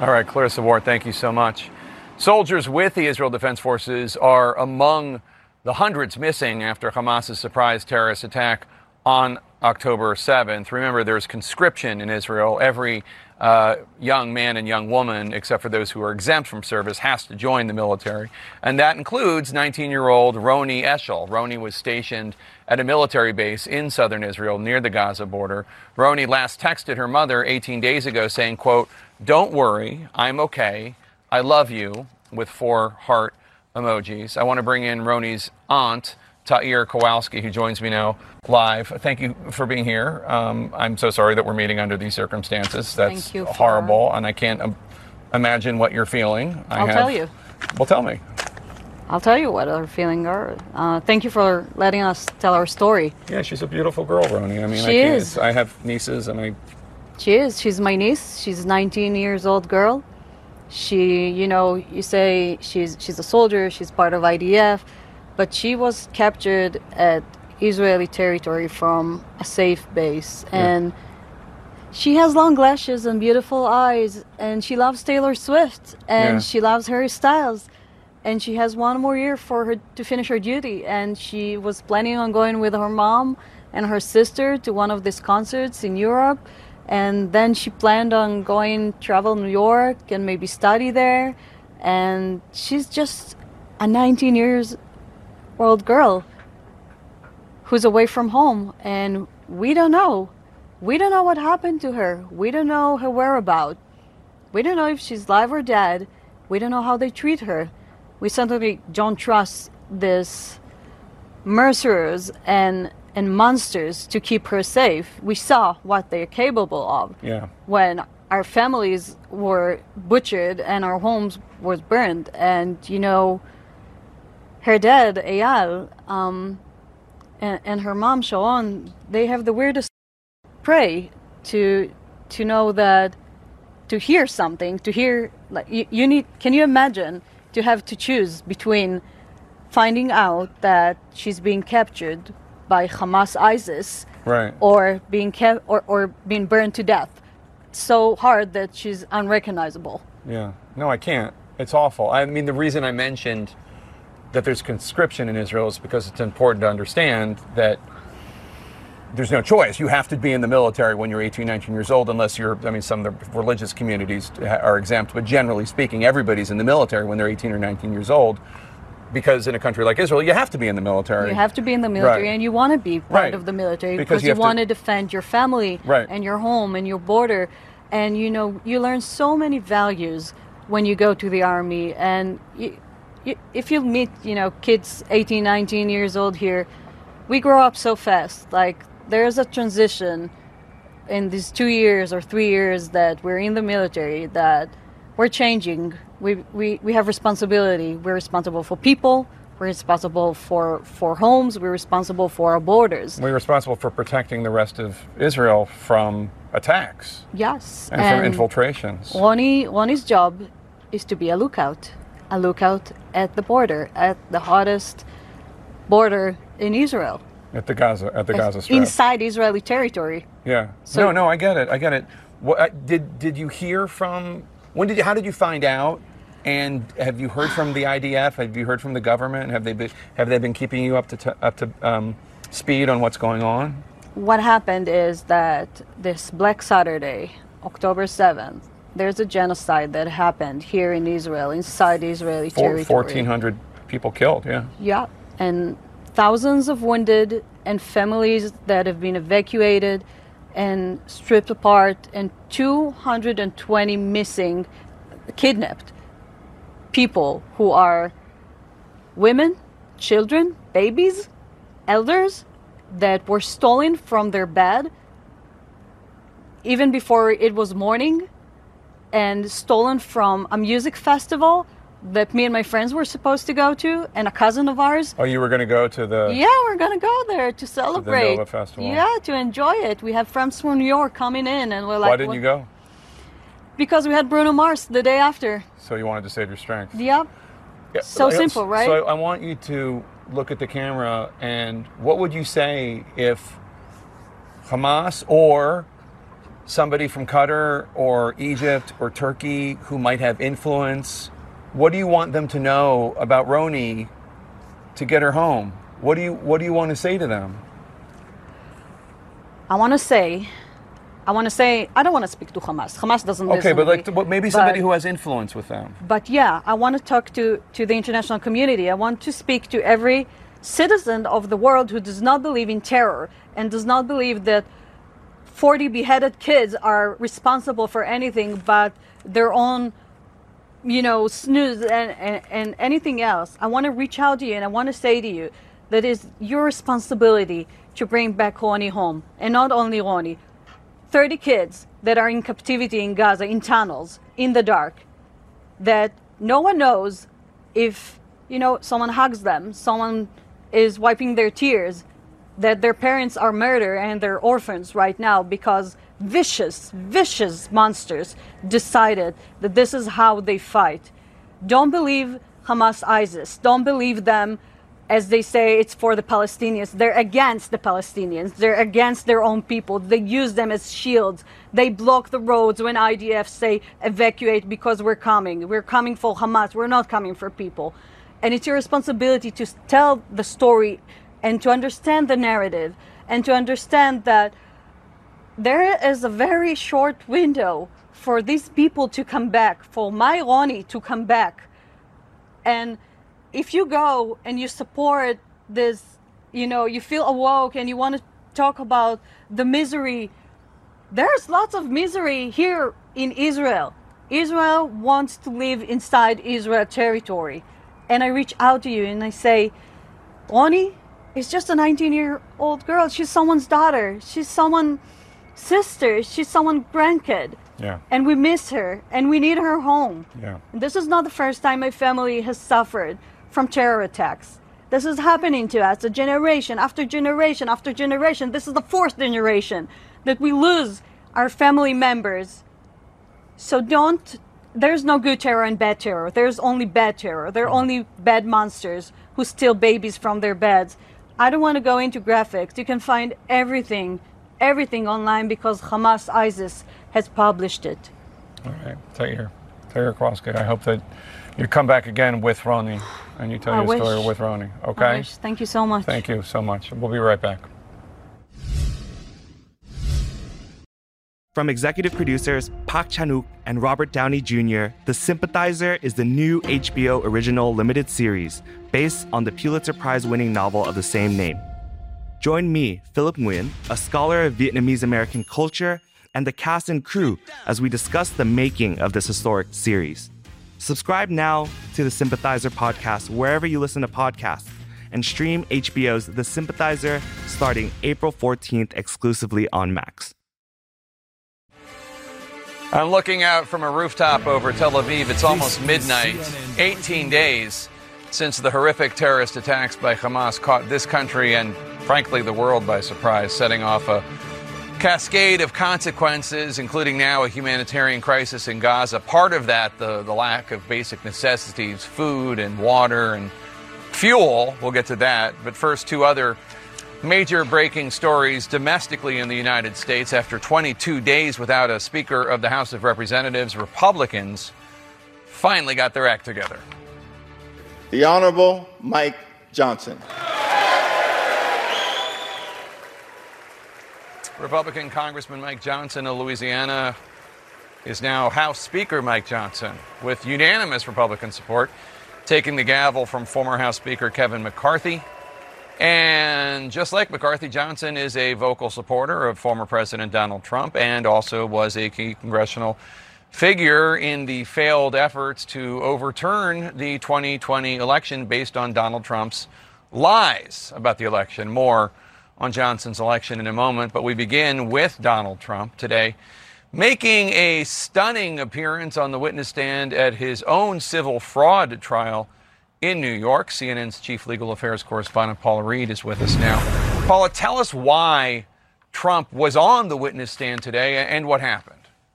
All right, Clarissa Ward, thank you so much. Soldiers with the Israel Defense Forces are among the hundreds missing after Hamas's surprise terrorist attack on October 7th. Remember, there's conscription in Israel. Every uh, young man and young woman, except for those who are exempt from service, has to join the military. And that includes 19 year old Roni Eshel. Roni was stationed at a military base in southern Israel near the Gaza border. Roni last texted her mother 18 days ago saying, quote, don't worry, I'm okay. I love you with four heart emojis. I want to bring in Roni's aunt, Ta'ir Kowalski, who joins me now live. Thank you for being here. Um, I'm so sorry that we're meeting under these circumstances. That's horrible, and I can't um, imagine what you're feeling. I will have, tell you. Well, tell me. I'll tell you what our feelings are. Uh, thank you for letting us tell our story. Yeah, she's a beautiful girl, Roni. I mean, She I is. I have nieces, and I She is. She's my niece. She's 19 years old girl. She, you know, you say she's she's a soldier. She's part of IDF, but she was captured at Israeli territory from a safe base, Yeah. and she has long lashes and beautiful eyes, and she loves Taylor Swift, and Yeah. she loves Harry Styles, and she has one more year for her to finish her duty, and she was planning on going with her mom and her sister to one of these concerts in Europe, and then she planned on going travel New York and maybe study there, and she's just a 19 years old girl who's away from home. And we don't know. We don't know what happened to her. We don't know her whereabouts we don't know if she's alive or dead. We don't know how they treat her we certainly don't trust this mercerers and and monsters to keep her safe. We saw what they're capable of. Yeah. when our families were butchered and our homes was burned. And you know her dad Eyal um, and, and her mom Sharon they have the weirdest pray to to know that to hear something to hear like you, you need can you imagine to have to choose between finding out that she's being captured by Hamas ISIS Right. or being kept or, or being burned to death so hard that she's unrecognizable Yeah. No, I can't. It's awful. I mean, the reason I mentioned that there's conscription in Israel is because it's important to understand that there's no choice. You have to be in the military when you're 18, 19 years old, unless you're, I mean, some of the religious communities are exempt, but generally speaking, everybody's in the military when they're 18 or 19 years old. Because in a country like Israel, you have to be in the military. You have to be in the military Right. and you want to be part Right. of the military Because because, you you, have to- want to defend your family Right. and your home and your border. And you know, you learn so many values when you go to the army. And you, you, if you meet, you know, kids 18, 19 years old here, we grow up so fast. Like, there's a transition in these two years or three years that we're in the military that we're changing. We, we, we have responsibility. We're responsible for people. We're responsible for, for homes. We're responsible for our borders. We're responsible for protecting the rest of Israel from attacks Yes. and, from infiltrations. Ronnie, Ronnie's job is to be a lookout, a lookout at the border, at the hottest border in Israel, At the Gaza, at the Gaza Strip. inside Israeli territory. Yeah. So- no, no, I get it. I get it. What uh, did did you hear from? When did you? How did you find out? And have you heard from the IDF? Have you heard from the government? Have they been have they been keeping you up to t- up to um, speed on what's going on? What happened is that this Black Saturday, October 7th, there's a genocide that happened here in Israel, inside Israeli Four, territory. Fourteen hundred people killed. Yeah. Yeah, and thousands of wounded and families that have been evacuated and stripped apart, and 220 missing, kidnapped people who are women, children, babies, elders that were stolen from their bed even before it was morning and stolen from a music festival that me and my friends were supposed to go to and a cousin of ours Oh, you were going to go to the. yeah we're gonna go there to celebrate the Nova Festival. yeah to enjoy it we have friends from new york coming in and we're like Why didn't "What-" you go? because we had bruno mars the day after So you wanted to save your strength. yep Yeah, So I- simple, right? So I want you to look at the camera and what would you say if Hamas or somebody from Qatar or Egypt or Turkey who might have influence, what do you want them to know about Roni to get her home? What do you what do you want to say to them? i want to say i want to say i don't want to speak to hamas hamas doesn't Okay, but to like but maybe somebody But- who has influence with them. But yeah, I want to talk to, to the international community. I want to speak to every citizen of the world who does not believe in terror and does not believe that 40 beheaded kids are responsible for anything but their own, you know, snooze and, and, and anything else. I want to reach out to you and I want to say to you that it's your responsibility to bring back Roni home. And not only Roni, 30 kids that are in captivity in Gaza, in tunnels, in the dark, that no one knows if, you know, someone hugs them, someone is wiping their tears, that their parents are murdered and they're orphans right now because vicious, vicious monsters decided that this is how they fight. Don't believe Hamas ISIS. Don't believe them as they say it's for the Palestinians. They're against the Palestinians. They're against their own people. They use them as shields. They block the roads when IDF say evacuate because we're coming. We're coming for Hamas. We're not coming for people. And it's your responsibility to tell the story and to understand the narrative and to understand that there is a very short window for these people to come back, for my Ronnie to come back. And if you go and you support this, you know, you feel awoke and you want to talk about the misery, there's lots of misery here in Israel. Israel wants to live inside Israel territory. And I reach out to you and I say, Ronnie is just a 19 year old girl. She's someone's daughter. She's someone's sister. She's someone grandkid. Yeah. And we miss her and we need her home. Yeah. This is not the first time my family has suffered from terror attacks. This is happening to us, a generation after generation after generation. This is the fourth generation that we lose our family members. So don't, there's no good terror and bad terror. There's only bad terror. There are mm-hmm. only bad monsters who steal babies from their beds. I don't want to go into graphics. You can find everything, everything online because Hamas ISIS has published it. All right. Tahir. Tahir Kroski. I hope that you come back again with Ronnie and you tell I your story wish. with Ronnie. I Okay? wish. Thank you so much. Thank you so much. We'll be right back. From executive producers Park Chan-wook and Robert Downey Jr., The Sympathizer is the new HBO original limited series based on the Pulitzer Prize-winning novel of the same name. Join me, Philip Nguyen, a scholar of Vietnamese American culture, and the cast and crew as we discuss the making of this historic series. Subscribe now to the Sympathizer podcast wherever you listen to podcasts and stream HBO's The Sympathizer starting April 14th exclusively on Max. I'm looking out from a rooftop over Tel Aviv. It's almost midnight. 18 days since the horrific terrorist attacks by Hamas caught this country and, frankly, the world by surprise, setting off a cascade of consequences, including now a humanitarian crisis in Gaza. Part of that, the, the lack of basic necessities, food and water and fuel. We'll get to that. But first, two other major breaking stories domestically in the United States. After 22 days without a Speaker of the House of Representatives, Republicans finally got their act together. The Honorable Mike Johnson. Republican Congressman Mike Johnson of Louisiana is now House Speaker Mike Johnson with unanimous Republican support, taking the gavel from former House Speaker Kevin McCarthy. And just like McCarthy, Johnson is a vocal supporter of former President Donald Trump and also was a key congressional figure in the failed efforts to overturn the 2020 election based on Donald Trump's lies about the election. More on Johnson's election in a moment, but we begin with Donald Trump today making a stunning appearance on the witness stand at his own civil fraud trial in New York. CNN's chief legal affairs correspondent Paula Reed is with us now. Paula, tell us why Trump was on the witness stand today and what happened.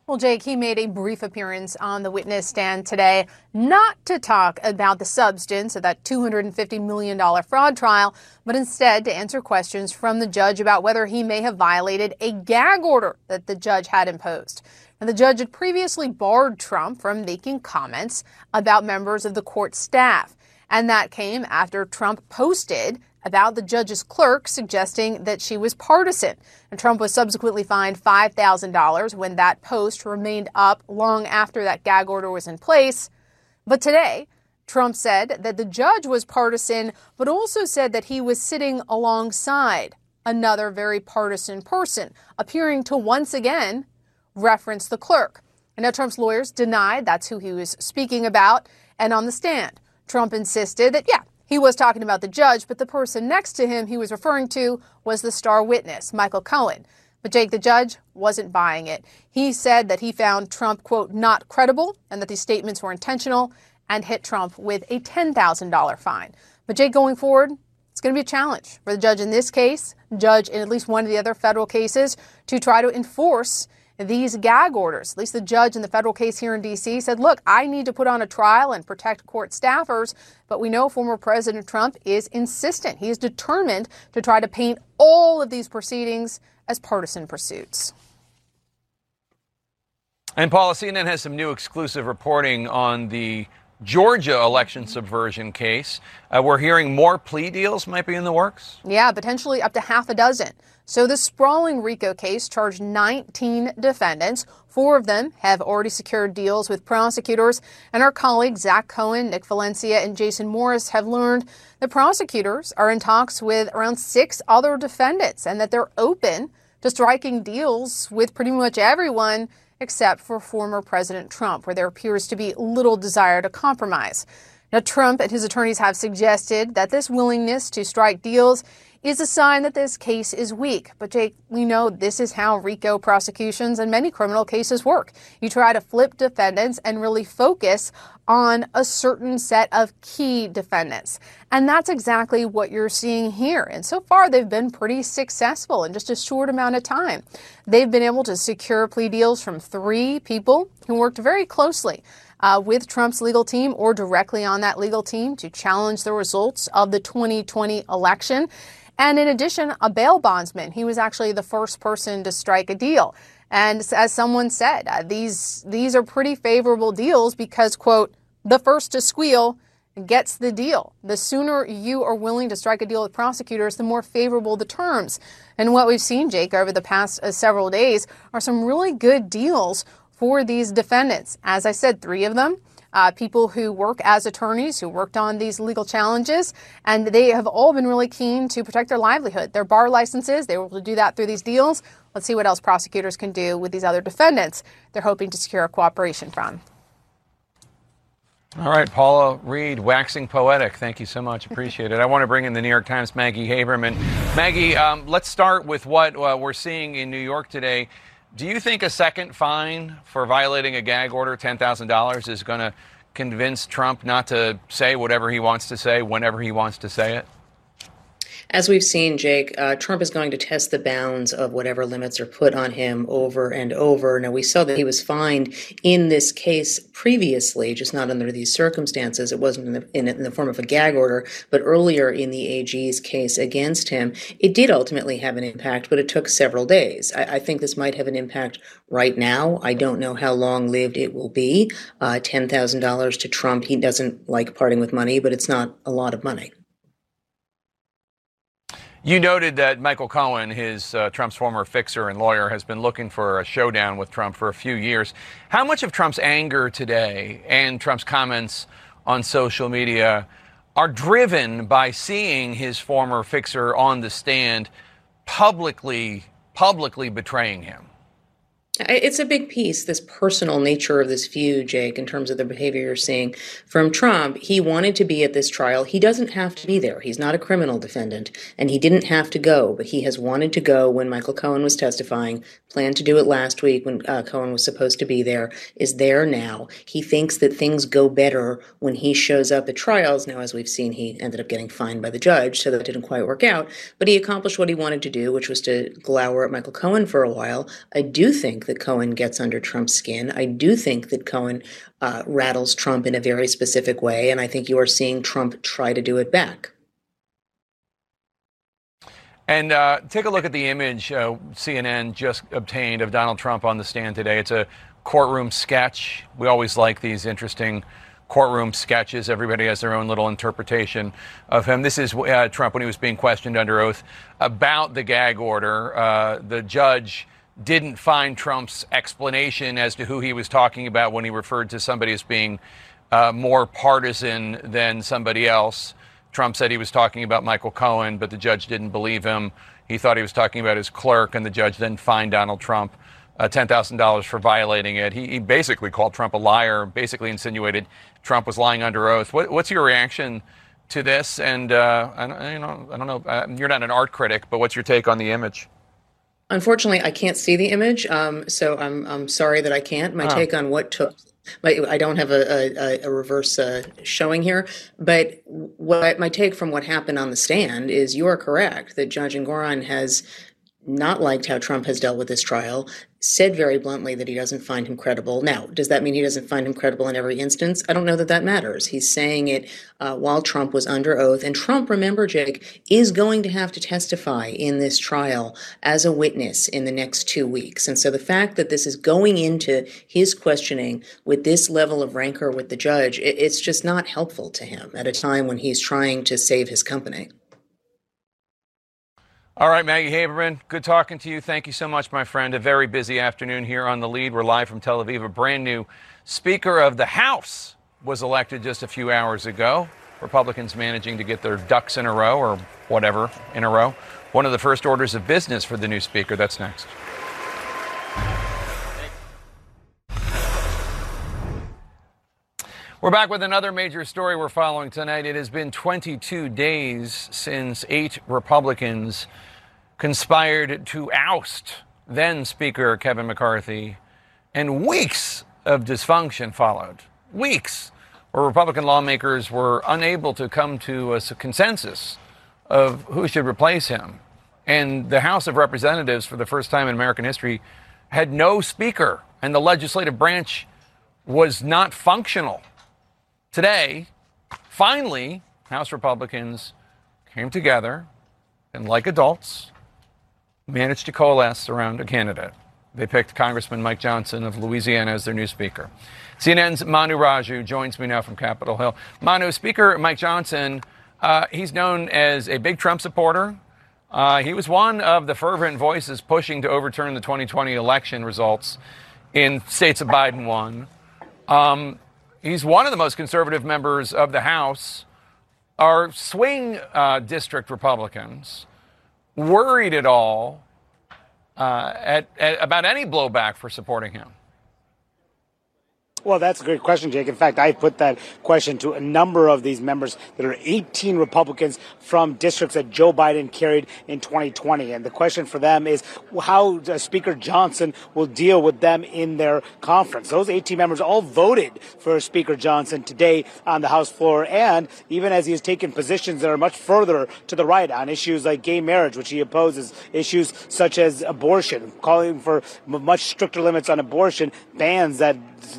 Well, Jake, he made a brief appearance on the witness stand today, not to talk about the substance of that $250 million fraud trial, but instead to answer questions from the judge about whether he may have violated a gag order that the judge had imposed. Now, the judge had previously barred Trump from making comments about members of the court staff. And that came after Trump posted about the judge's clerk suggesting that she was partisan. And Trump was subsequently fined $5,000 when that post remained up long after that gag order was in place. But today, Trump said that the judge was partisan, but also said that he was sitting alongside another very partisan person, appearing to once again reference the clerk. And now Trump's lawyers denied that's who he was speaking about. And on the stand, Trump insisted that, yeah, he was talking about the judge, but the person next to him he was referring to was the star witness, Michael Cohen. But Jake, the judge, wasn't buying it. He said that he found Trump, quote, not credible and that these statements were intentional and hit Trump with a $10,000 fine. But Jake, going forward, It's going to be a challenge for the judge in this case, judge in at least one of the other federal cases, to try to enforce these gag orders. At least the judge in the federal case here in D.C. said, look, I need to put on a trial and protect court staffers. But we know former President Trump is insistent. He is determined to try to paint all of these proceedings as partisan pursuits. And Paula, CNN has some new exclusive reporting on the Georgia election subversion case. Uh, we're hearing more plea deals might be in the works. Yeah, potentially up to half a dozen. So the sprawling RICO case charged 19 defendants. Four of them have already secured deals with prosecutors, and our colleagues Zach Cohen, Nick Valencia, and Jason Morris have learned the prosecutors are in talks with around six other defendants and that they're open to striking deals with pretty much everyone except for former President Trump, where there appears to be little desire to compromise. Now, Trump and his attorneys have suggested that this willingness to strike deals is a sign that this case is weak. But, Jake, we know this is how RICO prosecutions and many criminal cases work. You try to flip defendants and really focus on a certain set of key defendants. And that's exactly what you're seeing here. And so far, they've been pretty successful in just a short amount of time. They've been able to secure plea deals from three people who worked very closely uh, with Trump's legal team or directly on that legal team to challenge the results of the 2020 election. And in addition, a bail bondsman. He was actually the first person to strike a deal. And as someone said, uh, these these are pretty favorable deals because, quote, the first to squeal gets the deal. The sooner you are willing to strike a deal with prosecutors, the more favorable the terms. And what we've seen, Jake, over the past uh, several days are some really good deals for these defendants. As I said, three of them uh, people who work as attorneys who worked on these legal challenges, and they have all been really keen to protect their livelihood, their bar licenses. They were able to do that through these deals. Let's see what else prosecutors can do with these other defendants they're hoping to secure a cooperation from. All right, Paula Reed, waxing poetic. Thank you so much. Appreciate it. I want to bring in the New York Times' Maggie Haberman. Maggie, um, let's start with what uh, we're seeing in New York today. Do you think a second fine for violating a gag order, $10,000, is going to convince Trump not to say whatever he wants to say whenever he wants to say it? As we've seen, Jake, uh, Trump is going to test the bounds of whatever limits are put on him over and over. Now, we saw that he was fined in this case previously, just not under these circumstances. It wasn't in the, in, in the form of a gag order, but earlier in the AG's case against him, it did ultimately have an impact, but it took several days. I, I think this might have an impact right now. I don't know how long lived it will be. Uh, $10,000 to Trump, he doesn't like parting with money, but it's not a lot of money. You noted that Michael Cohen, his uh, Trump's former fixer and lawyer, has been looking for a showdown with Trump for a few years. How much of Trump's anger today and Trump's comments on social media are driven by seeing his former fixer on the stand publicly publicly betraying him? It's a big piece, this personal nature of this feud, Jake, in terms of the behavior you're seeing from Trump. He wanted to be at this trial. He doesn't have to be there. He's not a criminal defendant, and he didn't have to go, but he has wanted to go when Michael Cohen was testifying, planned to do it last week when uh, Cohen was supposed to be there, is there now. He thinks that things go better when he shows up at trials. Now, as we've seen, he ended up getting fined by the judge, so that didn't quite work out, but he accomplished what he wanted to do, which was to glower at Michael Cohen for a while. I do think that Cohen gets under Trump's skin. I do think that Cohen uh, rattles Trump in a very specific way, and I think you are seeing Trump try to do it back. And uh, take a look at the image uh, CNN just obtained of Donald Trump on the stand today. It's a courtroom sketch. We always like these interesting courtroom sketches. Everybody has their own little interpretation of him. This is uh, Trump when he was being questioned under oath about the gag order. Uh, the judge didn't find Trump's explanation as to who he was talking about when he referred to somebody as being uh, more partisan than somebody else. Trump said he was talking about Michael Cohen, but the judge didn't believe him. He thought he was talking about his clerk, and the judge then fined Donald Trump uh, $10,000 for violating it. He, he, basically called Trump a liar, basically insinuated Trump was lying under oath. What, what's your reaction to this? And uh, I, you know, I don't know. Uh, you're not an art critic, but what's your take on the image? Unfortunately, I can't see the image, um, so I'm I'm sorry that I can't. My oh. take on what took I don't have a, a, a reverse uh, showing here, but what my take from what happened on the stand is you are correct that Judge Engoron has not liked how Trump has dealt with this trial, said very bluntly that he doesn't find him credible. Now, does that mean he doesn't find him credible in every instance? I don't know that that matters. He's saying it uh, while Trump was under oath. And Trump, remember, Jake, is going to have to testify in this trial as a witness in the next two weeks. And so the fact that this is going into his questioning with this level of rancor with the judge, it, it's just not helpful to him at a time when he's trying to save his company. All right, Maggie Haberman, good talking to you. Thank you so much, my friend. A very busy afternoon here on the lead. We're live from Tel Aviv. A brand new Speaker of the House was elected just a few hours ago. Republicans managing to get their ducks in a row or whatever in a row. One of the first orders of business for the new Speaker. That's next. We're back with another major story we're following tonight. It has been 22 days since eight Republicans conspired to oust then Speaker Kevin McCarthy, and weeks of dysfunction followed. Weeks where Republican lawmakers were unable to come to a consensus of who should replace him. And the House of Representatives, for the first time in American history, had no speaker, and the legislative branch was not functional. Today, finally, House Republicans came together and, like adults, managed to coalesce around a candidate. They picked Congressman Mike Johnson of Louisiana as their new speaker. CNN's Manu Raju joins me now from Capitol Hill. Manu, Speaker Mike Johnson, uh, he's known as a big Trump supporter. Uh, he was one of the fervent voices pushing to overturn the 2020 election results in states that Biden won. Um, he's one of the most conservative members of the House. Are swing uh, district Republicans worried at all uh, at, at, about any blowback for supporting him? Well, that's a great question, Jake. In fact, I put that question to a number of these members. There are 18 Republicans from districts that Joe Biden carried in 2020. And the question for them is how Speaker Johnson will deal with them in their conference. Those 18 members all voted for Speaker Johnson today on the House floor. And even as he has taken positions that are much further to the right on issues like gay marriage, which he opposes, issues such as abortion, calling for much stricter limits on abortion, bans that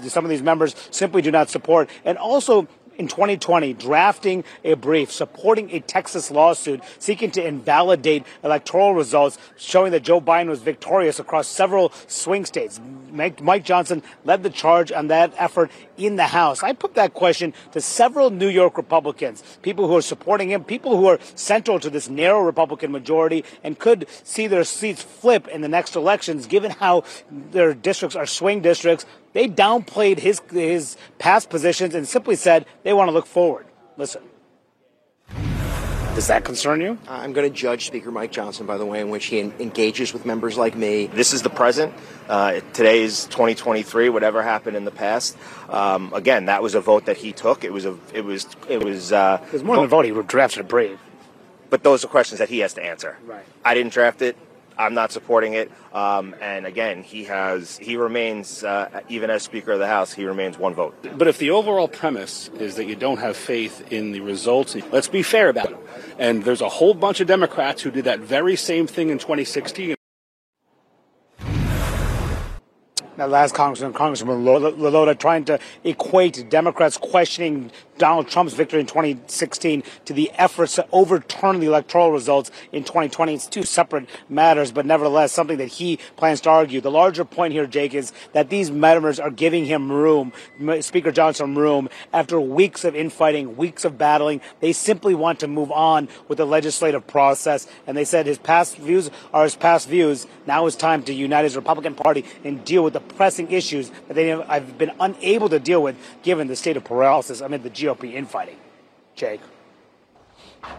some of these members simply do not support. And also, in 2020 drafting a brief supporting a Texas lawsuit seeking to invalidate electoral results showing that Joe Biden was victorious across several swing states. Mike Johnson led the charge on that effort in the House. I put that question to several New York Republicans, people who are supporting him, people who are central to this narrow Republican majority and could see their seats flip in the next elections given how their districts are swing districts they downplayed his his past positions and simply said they want to look forward. Listen. Does that concern you? I'm going to judge Speaker Mike Johnson by the way in which he engages with members like me. This is the present. Uh, today is 2023. Whatever happened in the past, um, again, that was a vote that he took. It was a, it was, it was. Uh, it was more than a vote. He drafted a brief. But those are questions that he has to answer. Right. I didn't draft it. I'm not supporting it. Um, and again, he has he remains uh, even as Speaker of the House, he remains one vote. But if the overall premise is that you don't have faith in the results, let's be fair about it. And there's a whole bunch of Democrats who did that very same thing in 2016. That last Congressman, Congressman LaLota, trying to equate Democrats questioning Donald Trump's victory in 2016 to the efforts to overturn the electoral results in 2020. It's two separate matters, but nevertheless something that he plans to argue. The larger point here, Jake, is that these members are giving him room, Speaker Johnson room, after weeks of infighting, weeks of battling. They simply want to move on with the legislative process, and they said his past views are his past views. Now it's time to unite his Republican Party and deal with the pressing issues that they have been unable to deal with given the state of paralysis amid the GOP GOP infighting. Jake.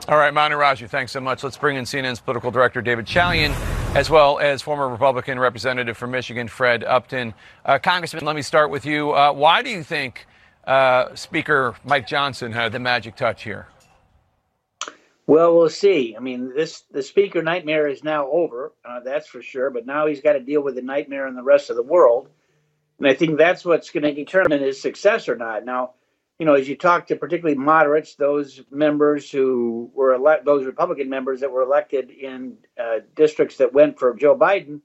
All right, Manu Raju, thanks so much. Let's bring in CNN's political director, David Chalian, as well as former Republican representative from Michigan, Fred Upton. Uh, Congressman, let me start with you. Uh, why do you think uh, Speaker Mike Johnson had the magic touch here? Well, we'll see. I mean, this the speaker nightmare is now over. Uh, that's for sure. But now he's got to deal with the nightmare in the rest of the world. And I think that's what's going to determine his success or not. Now, you know, as you talk to particularly moderates, those members who were elect, those Republican members that were elected in uh, districts that went for Joe Biden,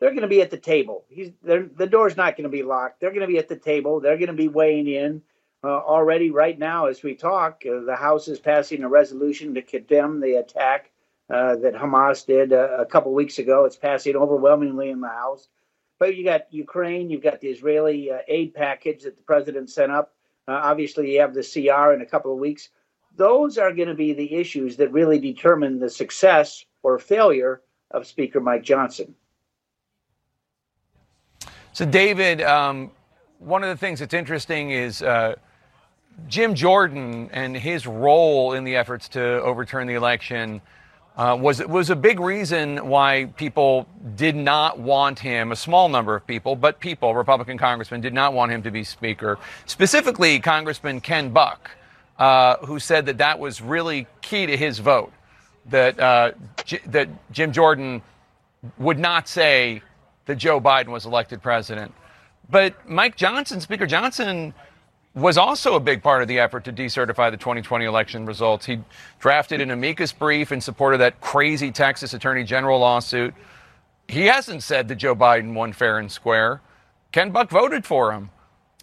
they're going to be at the table. He's the door's not going to be locked. They're going to be at the table. They're going to be weighing in. Uh, already, right now, as we talk, uh, the House is passing a resolution to condemn the attack uh, that Hamas did uh, a couple weeks ago. It's passing overwhelmingly in the House. But you got Ukraine, you've got the Israeli uh, aid package that the president sent up. Uh, obviously, you have the CR in a couple of weeks. Those are going to be the issues that really determine the success or failure of Speaker Mike Johnson. So, David, um, one of the things that's interesting is uh, Jim Jordan and his role in the efforts to overturn the election. Uh, was was a big reason why people did not want him. A small number of people, but people, Republican congressmen, did not want him to be speaker. Specifically, Congressman Ken Buck, uh, who said that that was really key to his vote. That uh, J- that Jim Jordan would not say that Joe Biden was elected president. But Mike Johnson, Speaker Johnson, was also a big part of the effort to decertify the 2020 election results. He drafted an amicus brief in support of that crazy Texas Attorney General lawsuit. He hasn't said that Joe Biden won fair and square. Ken Buck voted for him.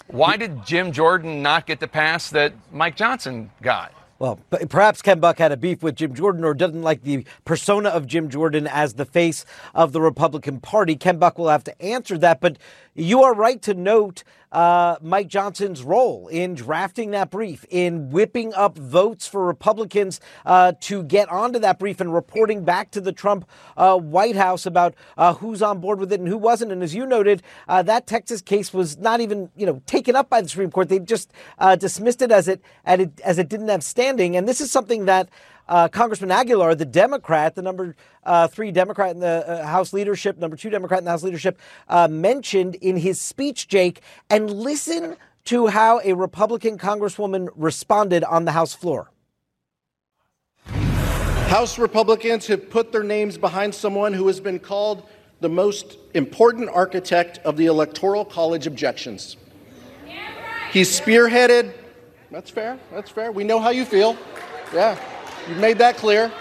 Why did Jim Jordan not get the pass that Mike Johnson got? Well, perhaps Ken Buck had a beef with Jim Jordan or doesn't like the persona of Jim Jordan as the face of the Republican Party. Ken Buck will have to answer that. But you are right to note uh, Mike Johnson's role in drafting that brief, in whipping up votes for Republicans uh, to get onto that brief and reporting back to the Trump uh, White House about uh, who's on board with it and who wasn't. And as you noted, uh, that Texas case was not even you know taken up by the Supreme Court. They just uh, dismissed it as it as it didn't have standing. And this is something that uh, Congressman Aguilar, the Democrat, the number uh, three Democrat in the uh, House leadership, number two Democrat in the House leadership, uh, mentioned in his speech, Jake, and listen to how a Republican Congresswoman responded on the House floor. House Republicans have put their names behind someone who has been called the most important architect of the Electoral College objections. He's spearheaded. That's fair. That's fair. We know how you feel. Yeah. You made that clear.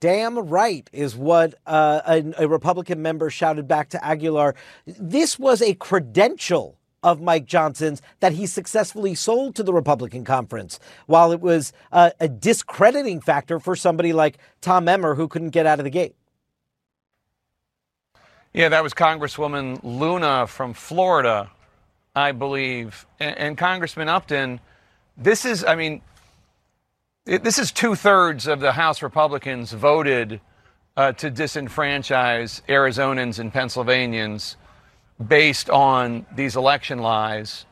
Damn right is what uh, a, a Republican member shouted back to Aguilar. This was a credential of Mike Johnson's that he successfully sold to the Republican conference, while it was uh, a discrediting factor for somebody like Tom Emmer who couldn't get out of the gate. Yeah, that was Congresswoman Luna from Florida, I believe. And, and Congressman Upton, this is, I mean, it, this is two thirds of the House Republicans voted uh, to disenfranchise Arizonans and Pennsylvanians based on these election lies.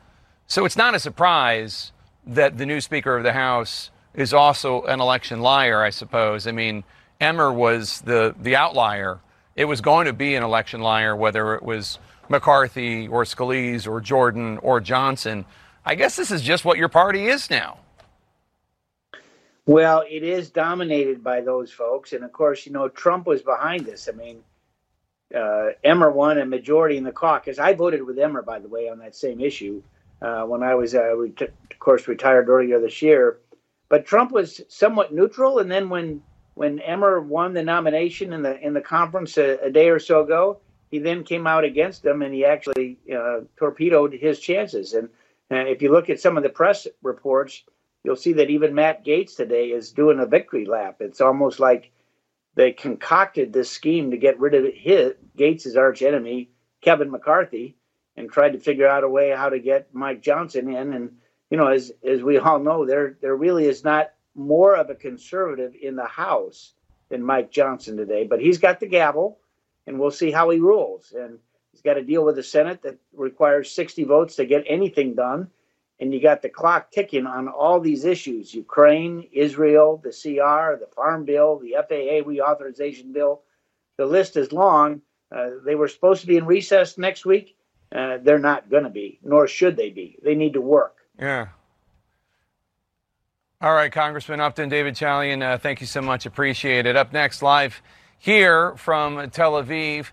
So it's not a surprise that the new Speaker of the House is also an election liar, I suppose. I mean, Emmer was the, the outlier. It was going to be an election liar, whether it was McCarthy or Scalise or Jordan or Johnson. I guess this is just what your party is now. Well, it is dominated by those folks, and of course, you know Trump was behind this. I mean, uh, Emmer won a majority in the caucus. I voted with Emmer, by the way, on that same issue uh, when I was, uh, ret- of course, retired earlier this year. But Trump was somewhat neutral, and then when when Emmer won the nomination in the in the conference a, a day or so ago, he then came out against him, and he actually uh, torpedoed his chances. And if you look at some of the press reports you'll see that even Matt Gaetz today is doing a victory lap. It's almost like they concocted this scheme to get rid of his Gaetz' arch enemy, Kevin McCarthy, and tried to figure out a way how to get Mike Johnson in. And you know, as as we all know, there there really is not more of a conservative in the House than Mike Johnson today. But he's got the gavel, and we'll see how he rules. And he's got to deal with the Senate that requires 60 votes to get anything done and you got the clock ticking on all these issues Ukraine, Israel, the CR, the Farm Bill, the FAA reauthorization bill. The list is long. Uh, they were supposed to be in recess next week. Uh, they're not going to be, nor should they be. They need to work. Yeah. All right, Congressman Upton, David Chalian, uh, thank you so much. Appreciate it. Up next, live here from Tel Aviv.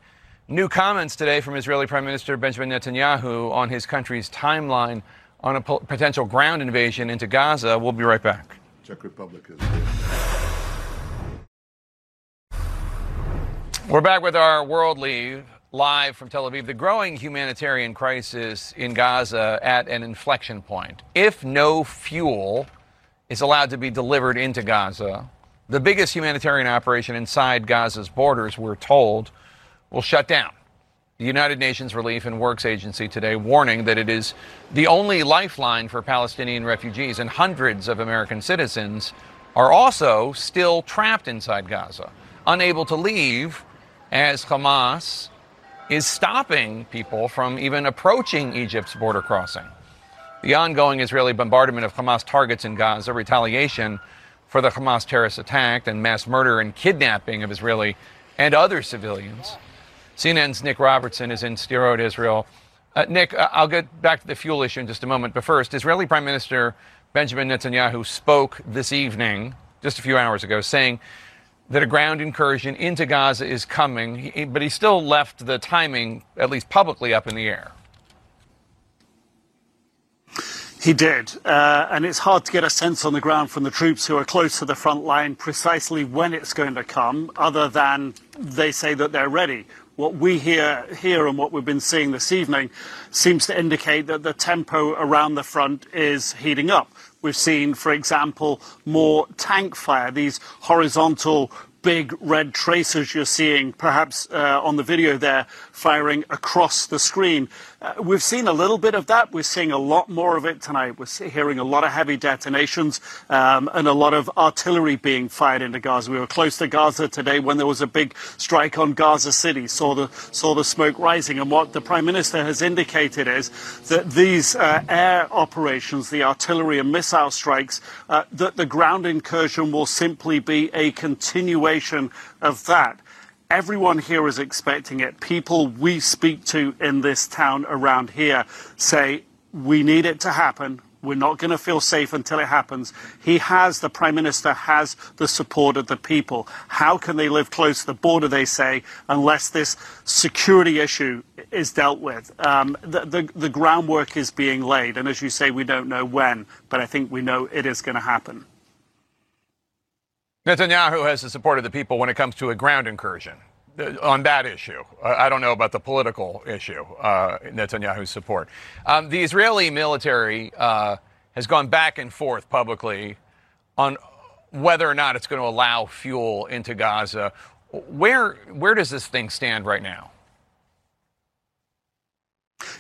New comments today from Israeli Prime Minister Benjamin Netanyahu on his country's timeline on a potential ground invasion into Gaza. We'll be right back. Czech Republic is. We're back with our world leave live from Tel Aviv. The growing humanitarian crisis in Gaza at an inflection point. If no fuel is allowed to be delivered into Gaza, the biggest humanitarian operation inside Gaza's borders, we're told, will shut down. The United Nations Relief and Works Agency today warning that it is the only lifeline for Palestinian refugees, and hundreds of American citizens are also still trapped inside Gaza, unable to leave as Hamas is stopping people from even approaching Egypt's border crossing. The ongoing Israeli bombardment of Hamas targets in Gaza, retaliation for the Hamas terrorist attack and mass murder and kidnapping of Israeli and other civilians CNN's Nick Robertson is in Sderot, Israel. Uh, Nick, uh, I'll get back to the fuel issue in just a moment. But first, Israeli Prime Minister Benjamin Netanyahu spoke this evening, just a few hours ago, saying that a ground incursion into Gaza is coming, but he still left the timing, at least publicly, up in the air. He did. Uh, and it's hard to get a sense on the ground from the troops who are close to the front line precisely when it's going to come, other than they say that they're ready what we hear here and what we've been seeing this evening seems to indicate that the tempo around the front is heating up. We've seen, for example, more tank fire, these horizontal big red tracers you're seeing, perhaps uh, on the video there, firing across the screen. Uh, we've seen a little bit of that. We're seeing a lot more of it tonight. We're hearing a lot of heavy detonations um, and a lot of artillery being fired into Gaza. We were close to Gaza today when there was a big strike on Gaza City. Saw the saw the smoke rising. And what the Prime Minister has indicated is that these uh, air operations, the artillery and missile strikes, uh, that the ground incursion will simply be a continuation of that. Everyone here is expecting it. People we speak to in this town around here say, we need it to happen. We're not going to feel safe until it happens. He has, the Prime Minister has the support of the people. How can they live close to the border, they say, unless this security issue is dealt with? Um, the, the, the groundwork is being laid. And as you say, we don't know when, but I think we know it is going to happen. Netanyahu has the support of the people when it comes to a ground incursion uh, on that issue. I don't know about the political issue, uh, Netanyahu's support. Um, the Israeli military uh, has gone back and forth publicly on whether or not it's going to allow fuel into Gaza. Where, where does this thing stand right now?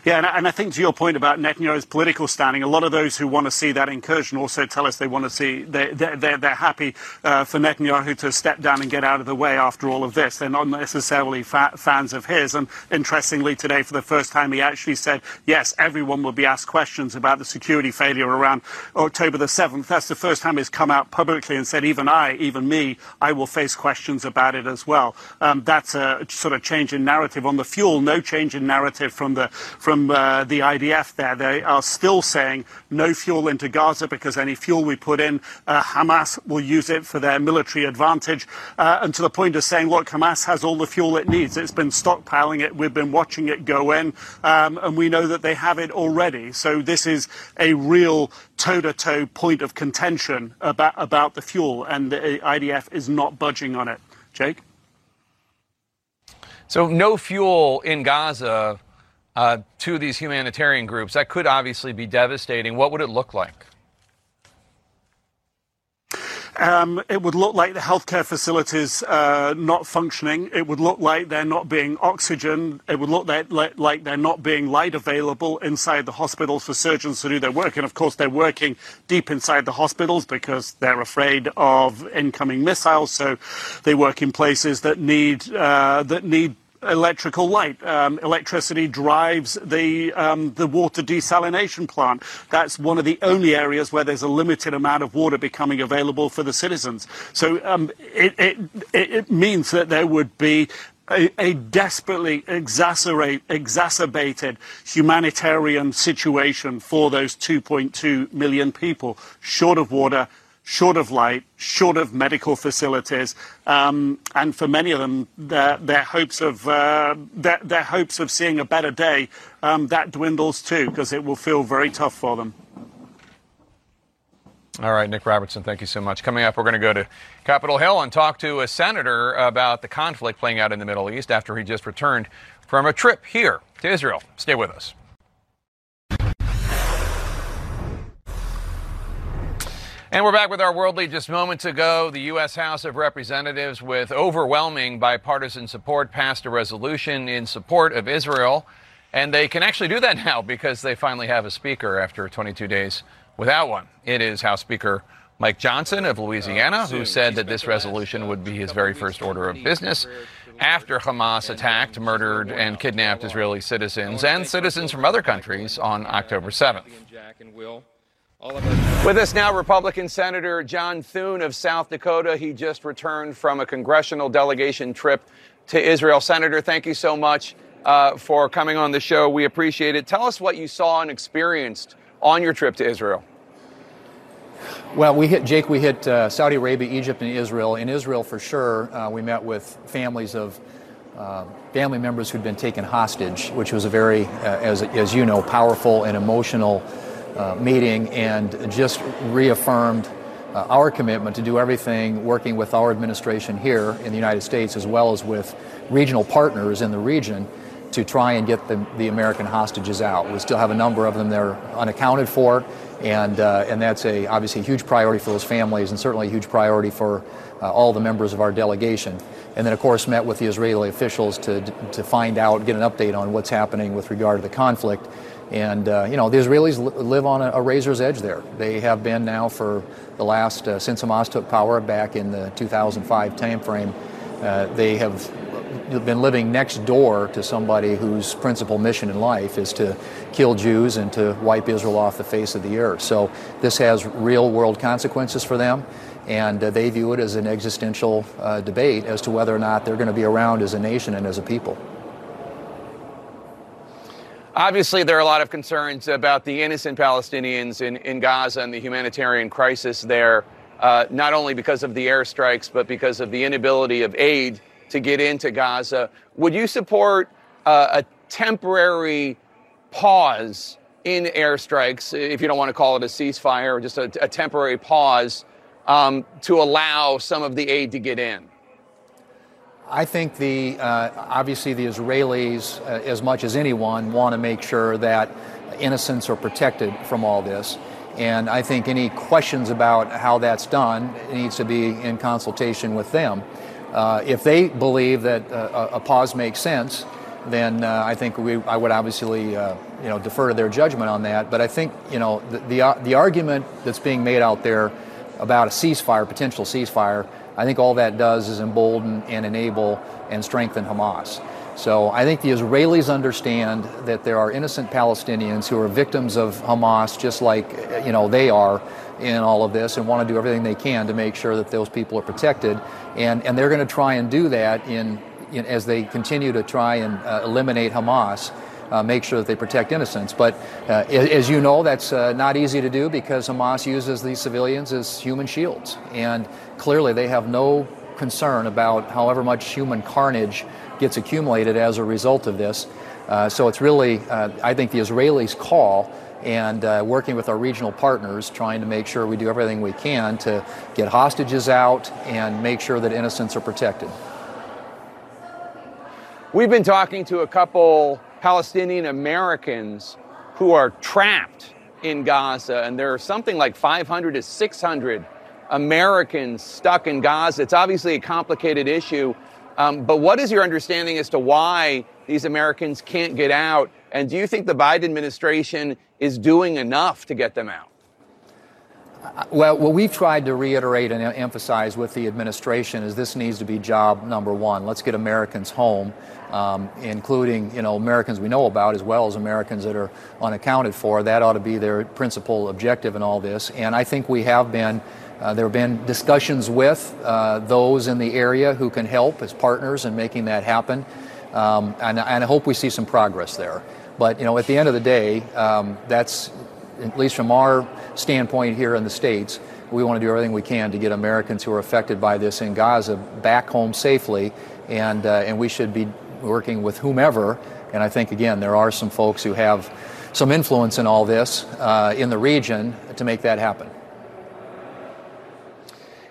Yeah, and, and, I think to your point about Netanyahu's political standing, a lot of those who want to see that incursion also tell us they want to see, they, they're, they're, they're happy uh, for Netanyahu to step down and get out of the way after all of this. They're not necessarily fa- fans of his. And interestingly, today, for the first time, he actually said, yes, everyone will be asked questions about the security failure around October the 7th. That's the first time he's come out publicly and said, even I, even me, I will face questions about it as well. Um, that's a sort of change in narrative. On the fuel, no change in narrative from the from uh, the IDF there. They are still saying no fuel into Gaza because any fuel we put in, uh, Hamas will use it for their military advantage. Uh, and to the point of saying, look, Hamas has all the fuel it needs. It's been stockpiling it. We've been watching it go in. Um, and we know that they have it already. So this is a real toe-to-toe point of contention about, about the fuel. And the IDF is not budging on it. Jake? So no fuel in Gaza uh, to these humanitarian groups. That could obviously be devastating. What would it look like? Um, it would look like the healthcare facilities uh, not functioning. It would look like they're not being oxygen. It would look like, like, they're not being light available inside the hospitals for surgeons to do their work. And of course, they're working deep inside the hospitals because they're afraid of incoming missiles. So they work in places that need uh, that need electrical light. Um, electricity drives the um, the water desalination plant. That's one of the only areas where there's a limited amount of water becoming available for the citizens. So um, it, it, it means that there would be a, a, desperately exacerbated humanitarian situation for those 2.2 million people, short of water, short of light, short of medical facilities, um, and for many of them, their, their hopes of uh, their, their, hopes of seeing a better day um, that dwindles too, because it will feel very tough for them. All right, Nick Robertson, thank you so much. Coming up, we're going to go to Capitol Hill and talk to a senator about the conflict playing out in the Middle East after he just returned from a trip here to Israel. Stay with us. And we're back with our world lead just moments ago. The U.S. House of Representatives, with overwhelming bipartisan support, passed a resolution in support of Israel. And they can actually do that now because they finally have a speaker after 22 days without one. It is House Speaker Mike Johnson of Louisiana who said that this resolution would be his very first order of business after Hamas attacked, murdered, and kidnapped Israeli citizens and citizens from other countries on October 7th. With us now, Republican Senator John Thune of South Dakota. He just returned from a congressional delegation trip to Israel. Senator, thank you so much uh, for coming on the show. We appreciate it. Tell us what you saw and experienced on your trip to Israel. Well, we hit Jake. We hit uh, Saudi Arabia, Egypt, and Israel. In Israel, for sure, uh, we met with families of uh, family members who'd been taken hostage, which was a very, uh, as as you know, powerful and emotional uh, meeting, and just reaffirmed uh, our commitment to do everything, working with our administration here in the United States, as well as with regional partners in the region, to try and get the, the American hostages out. We still have a number of them that are unaccounted for and uh, and that's a obviously a huge priority for those families, and certainly a huge priority for uh, all the members of our delegation. And then, of course, met with the Israeli officials to to find out, get an update on what's happening with regard to the conflict. And uh, you know, the Israelis live on a, a, razor's edge there. They have been now for the last uh, since Hamas took power back in the 2005 timeframe. Uh, they have been living next door to somebody whose principal mission in life is to kill Jews and to wipe Israel off the face of the earth. So this has real world consequences for them, and uh, they view it as an existential uh, debate as to whether or not they're going to be around as a nation and as a people. Obviously, there are a lot of concerns about the innocent Palestinians in, in Gaza and the humanitarian crisis there, uh, not only because of the airstrikes, but because of the inability of aid to get into Gaza. Would you support uh, a temporary pause in airstrikes, if you don't want to call it a ceasefire, or just a, a temporary pause um, to allow some of the aid to get in? I think the uh, obviously the Israelis, uh, as much as anyone, want to make sure that innocents are protected from all this. And I think any questions about how that's done needs to be in consultation with them. Uh, if they believe that uh, a pause makes sense, then uh, I think we, I would obviously, uh, you know, defer to their judgment on that. But I think, you know, the, the, the argument that's being made out there about a ceasefire, potential ceasefire, I think all that does is embolden and enable and strengthen Hamas. So I think the Israelis understand that there are innocent Palestinians who are victims of Hamas, just like you know they are in all of this, and want to do everything they can to make sure that those people are protected. And and they're going to try and do that in, in as they continue to try and uh, eliminate Hamas. Uh, make sure that they protect innocents. But uh, as you know, that's uh, not easy to do because Hamas uses these civilians as human shields. And clearly, they have no concern about however much human carnage gets accumulated as a result of this. Uh, so it's really, uh, I think, the Israelis' call and uh, working with our regional partners, trying to make sure we do everything we can to get hostages out and make sure that innocents are protected. We've been talking to a couple Palestinian Americans who are trapped in Gaza, and there are something like 500 to 600 Americans stuck in Gaza. It's obviously a complicated issue. Um, but what is your understanding as to why these Americans can't get out? And do you think the Biden administration is doing enough to get them out? Well, what we've tried to reiterate and emphasize with the administration is this needs to be job number one. Let's get Americans home, um, including you know Americans we know about as well as Americans that are unaccounted for. That ought to be their principal objective in all this. And I think we have been uh, there have been discussions with uh, those in the area who can help as partners in making that happen, um, and, and, I hope we see some progress there. But you know, at the end of the day, um, that's at least from our standpoint here in the States, we want to do everything we can to get Americans who are affected by this in Gaza back home safely, and, uh, and we should be working with whomever. And I think, again, there are some folks who have some influence in all this uh, in the region to make that happen.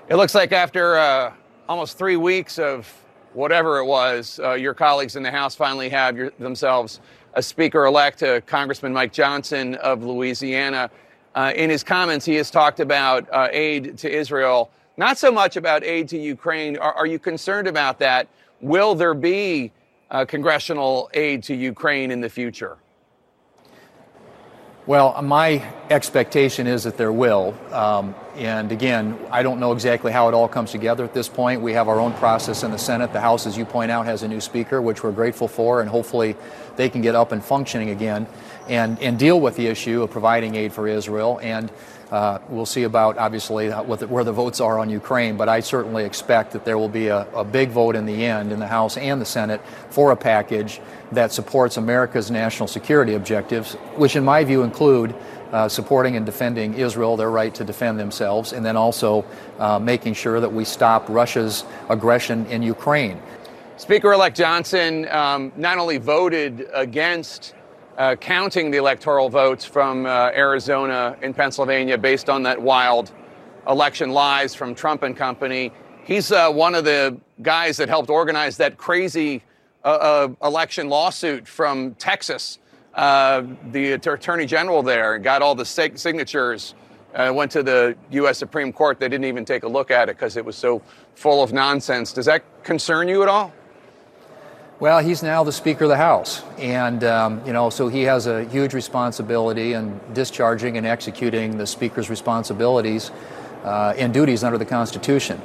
It looks like after uh, almost three weeks of whatever it was, uh, your colleagues in the House finally have your, themselves a Speaker elect, uh, Congressman Mike Johnson of Louisiana. Uh, in his comments, he has talked about uh, aid to Israel, not so much about aid to Ukraine. Are, are you concerned about that? Will there be uh, congressional aid to Ukraine in the future? Well, my expectation is that there will. Um, and again, I don't know exactly how it all comes together at this point. We have our own process in the Senate. The House, as you point out, has a new speaker, which we're grateful for, and hopefully they can get up and functioning again and, and deal with the issue of providing aid for Israel. And uh, we'll see about, obviously, the, where the votes are on Ukraine, but I certainly expect that there will be a, a, big vote in the end in the House and the Senate for a package that supports America's national security objectives, which, in my view, include uh, supporting and defending Israel, their right to defend themselves, and then also uh, making sure that we stop Russia's aggression in Ukraine. Speaker elect Johnson um, not only voted against uh, counting the electoral votes from uh, Arizona and Pennsylvania based on that wild election lies from Trump and company. He's uh, one of the guys that helped organize that crazy uh, uh, election lawsuit from Texas. Uh, the attorney general there got all the signatures, and went to the U.S. Supreme Court. They didn't even take a look at it because it was so full of nonsense. Does that concern you at all? Well, he's now the Speaker of the House, and um, you know, so he has a huge responsibility in discharging and executing the Speaker's responsibilities uh, and duties under the Constitution.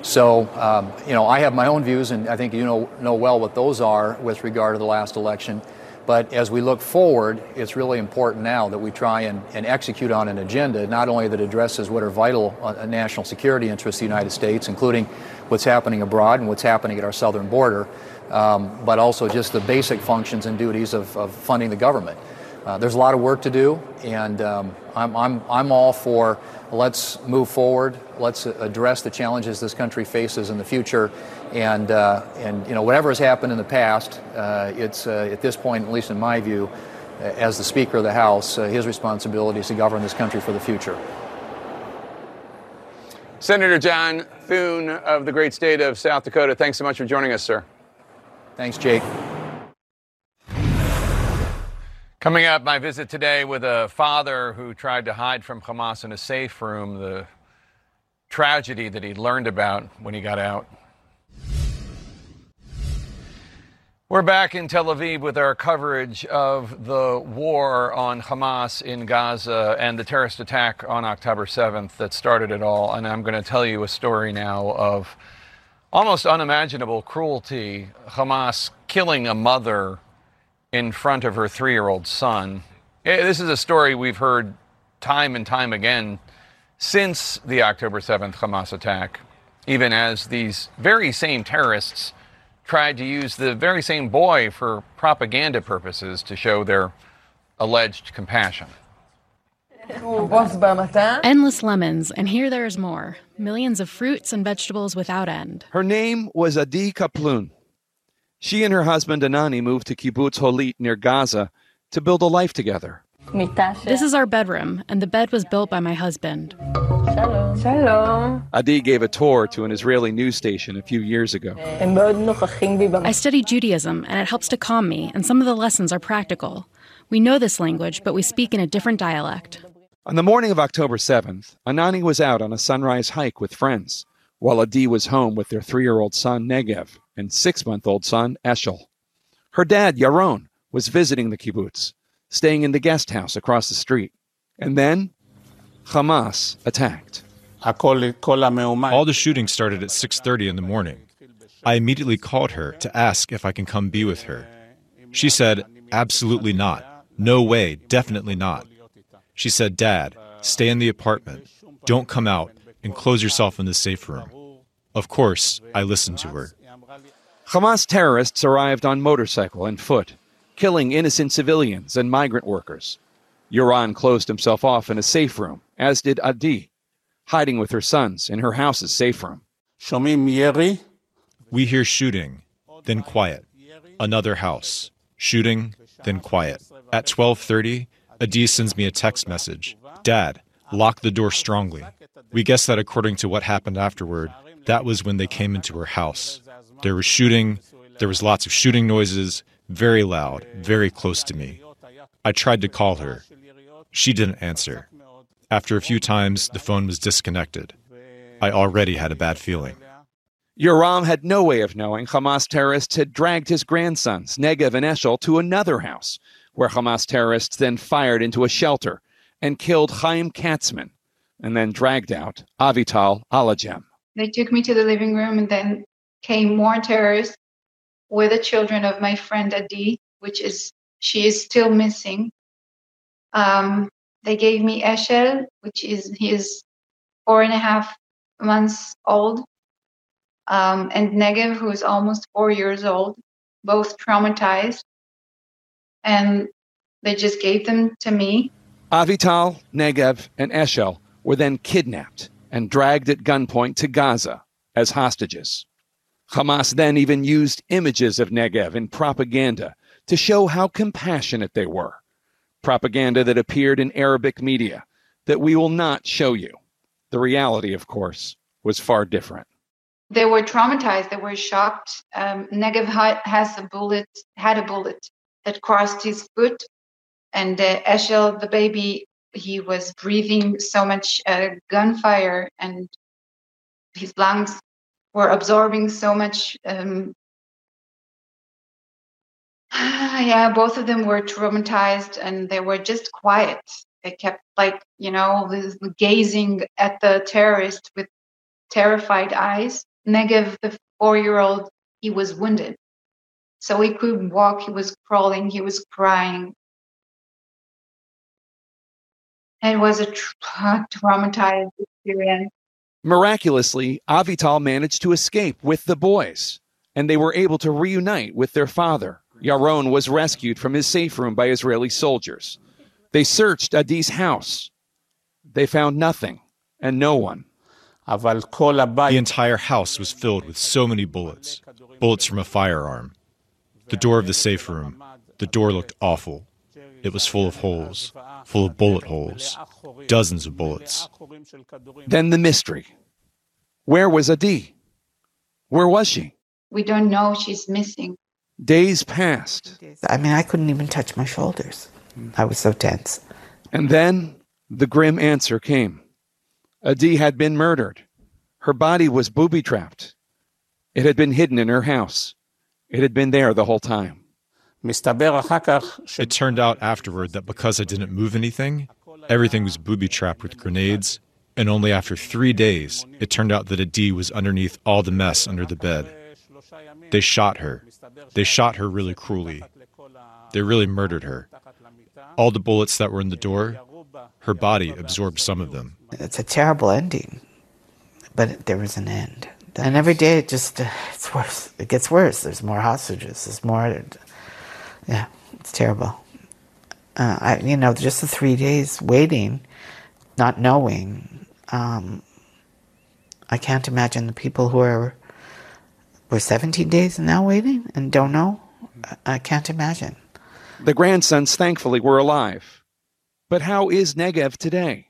So, um, you know, I have my own views, and I think you know know well what those are with regard to the last election. But as we look forward, it's really important now that we try and, and execute on an agenda not only that addresses what are vital uh, national security interests of the United States, including what's happening abroad and what's happening at our southern border um, but also just the basic functions and duties of, of funding the government. Uh, there's a lot of work to do, and um, I'm, I'm, I'm all for let's move forward, let's address the challenges this country faces in the future, and, uh, and you know, whatever has happened in the past, uh, it's uh, at this point, at least in my view, uh, as the Speaker of the House, uh, his responsibility is to govern this country for the future. Senator John Thune of the great state of South Dakota, thanks so much for joining us, sir. Thanks, Jake. Coming up, my visit today with a father who tried to hide from Hamas in a safe room, the tragedy that he learned about when he got out. We're back in Tel Aviv with our coverage of the war on Hamas in Gaza and the terrorist attack on October 7th that started it all. And I'm going to tell you a story now of almost unimaginable cruelty. Hamas killing a mother in front of her three year old son. Eh, this is a story we've heard time and time again since the October 7th Hamas attack, even as these very same terrorists tried to use the very same boy for propaganda purposes to show their alleged compassion. Endless lemons, and here there is more. Millions of fruits and vegetables without end. Her name was Adi Kaplun. She and her husband Anani moved to Kibbutz Holit near Gaza to build a life together. This is our bedroom, and the bed was built by my husband. Shalom. Shalom. Adi gave a tour to an Israeli news station a few years ago. I study Judaism, and it helps to calm me, and some of the lessons are practical. We know this language, but we speak in a different dialect. On the morning of October 7th, Anani was out on a sunrise hike with friends, while Adi was home with their three year old son Negev and six month old son Eshel. Her dad, Yaron, was visiting the kibbutz, staying in the guest house across the street. And then Hamas attacked. All the shooting started at 6:30 in the morning. I immediately called her to ask if I can come be with her. She said, "Absolutely not. No way, definitely not." She said, Dad, stay in the apartment. Don't come out and close yourself in the safe room. Of course, I listened to her. Hamas terrorists arrived on motorcycle and foot, killing innocent civilians and migrant workers. Yaron closed himself off in a safe room, as did Adi, hiding with her sons in her house's safe room. We hear shooting, then quiet. Another house. Shooting, then quiet. At 12:30, Adi sends me a text message. Dad, lock the door strongly. We guess that according to what happened afterward, that was when they came into her house. There was shooting, there was lots of shooting noises, very loud, very close to me. I tried to call her. She didn't answer. After a few times, the phone was disconnected. I already had a bad feeling. Yaron had no way of knowing Hamas terrorists had dragged his grandsons, Negev and Eshel, to another house, where Hamas terrorists then fired into a shelter and killed Chaim Katzman, and then dragged out Avital Alajem. They took me to the living room, and then came more terrorists with the children of my friend Adi, which is she is still missing. Um, they gave me Eshel, which is he is four and a half months old, um, and Negev, who is almost four years old, both traumatized, and they just gave them to me. Avital, Negev, and Eshel were then kidnapped and dragged at gunpoint to Gaza as hostages. Hamas then even used images of Negev in propaganda to show how compassionate they were. Propaganda that appeared in Arabic media that we will not show you. The reality, of course, was far different. They were traumatized. They were shocked. Um, Negev has a bullet, had a bullet that crossed his foot, and uh, Eshel, the baby, he was breathing so much uh, gunfire, and his lungs were absorbing so much um, yeah, both of them were traumatized and they were just quiet. They kept like, you know, gazing at the terrorist with terrified eyes. Negev, the four-year-old, he was wounded. So he couldn't walk, he was crawling, he was crying. It was a tra- traumatized experience. Miraculously, Avital managed to escape with the boys, and they were able to reunite with their father. Yaron was rescued from his safe room by Israeli soldiers. They searched Adi's house. They found nothing and no one. The entire house was filled with so many bullets, bullets from a firearm. The door of the safe room, the door looked awful. It was full of holes, full of bullet holes, dozens of bullets. Then the mystery. Where was Adi? Where was she? We don't know. She's missing. Days passed. I mean, I couldn't even touch my shoulders. I was so tense. And then the grim answer came. Adi had been murdered. Her body was booby trapped. It had been hidden in her house. It had been there the whole time. It turned out afterward that because I didn't move anything, everything was booby trapped with grenades, and only after three days, it turned out that Adi was underneath all the mess under the bed. They shot her. They shot her really cruelly. They really murdered her. All the bullets that were in the door, her body absorbed some of them. It's a terrible ending, but there was an end. And every day it just uh, it's worse. It gets worse. There's more hostages. There's more. Yeah, it's terrible. Uh, I, you know, just the three days waiting, not knowing. Um, I can't imagine the people who are we're 17 days now waiting and don't know? I can't imagine. The grandsons, thankfully, were alive. But how is Negev today?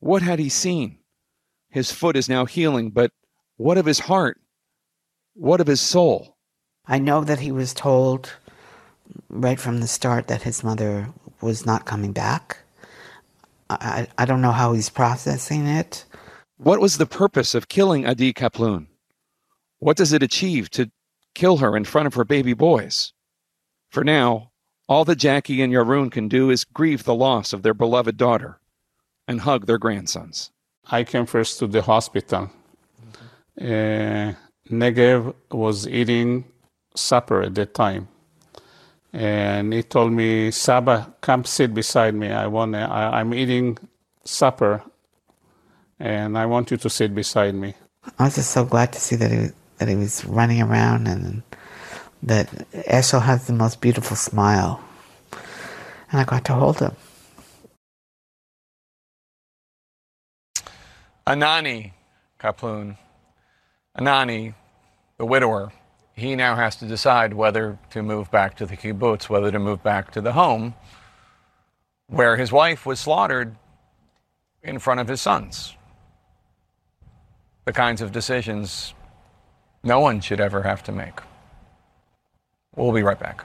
What had he seen? His foot is now healing, but what of his heart? What of his soul? I know that he was told right from the start that his mother was not coming back. I, I don't know how he's processing it. What was the purpose of killing Adi Kaplun? What does it achieve to kill her in front of her baby boys? For now, all that Jackie and Yaron can do is grieve the loss of their beloved daughter and hug their grandsons. I came first to the hospital. Uh, Negev was eating supper at that time. And he told me, Saba, come sit beside me. I want, I, I'm eating supper and I want you to sit beside me. I was just so glad to see that he, that he was running around and that Eshel has the most beautiful smile. And I got to hold him. Anani Kaplun Anani, the widower, he now has to decide whether to move back to the kibbutz, whether to move back to the home where his wife was slaughtered in front of his sons. The kinds of decisions no one should ever have to make. We'll be right back.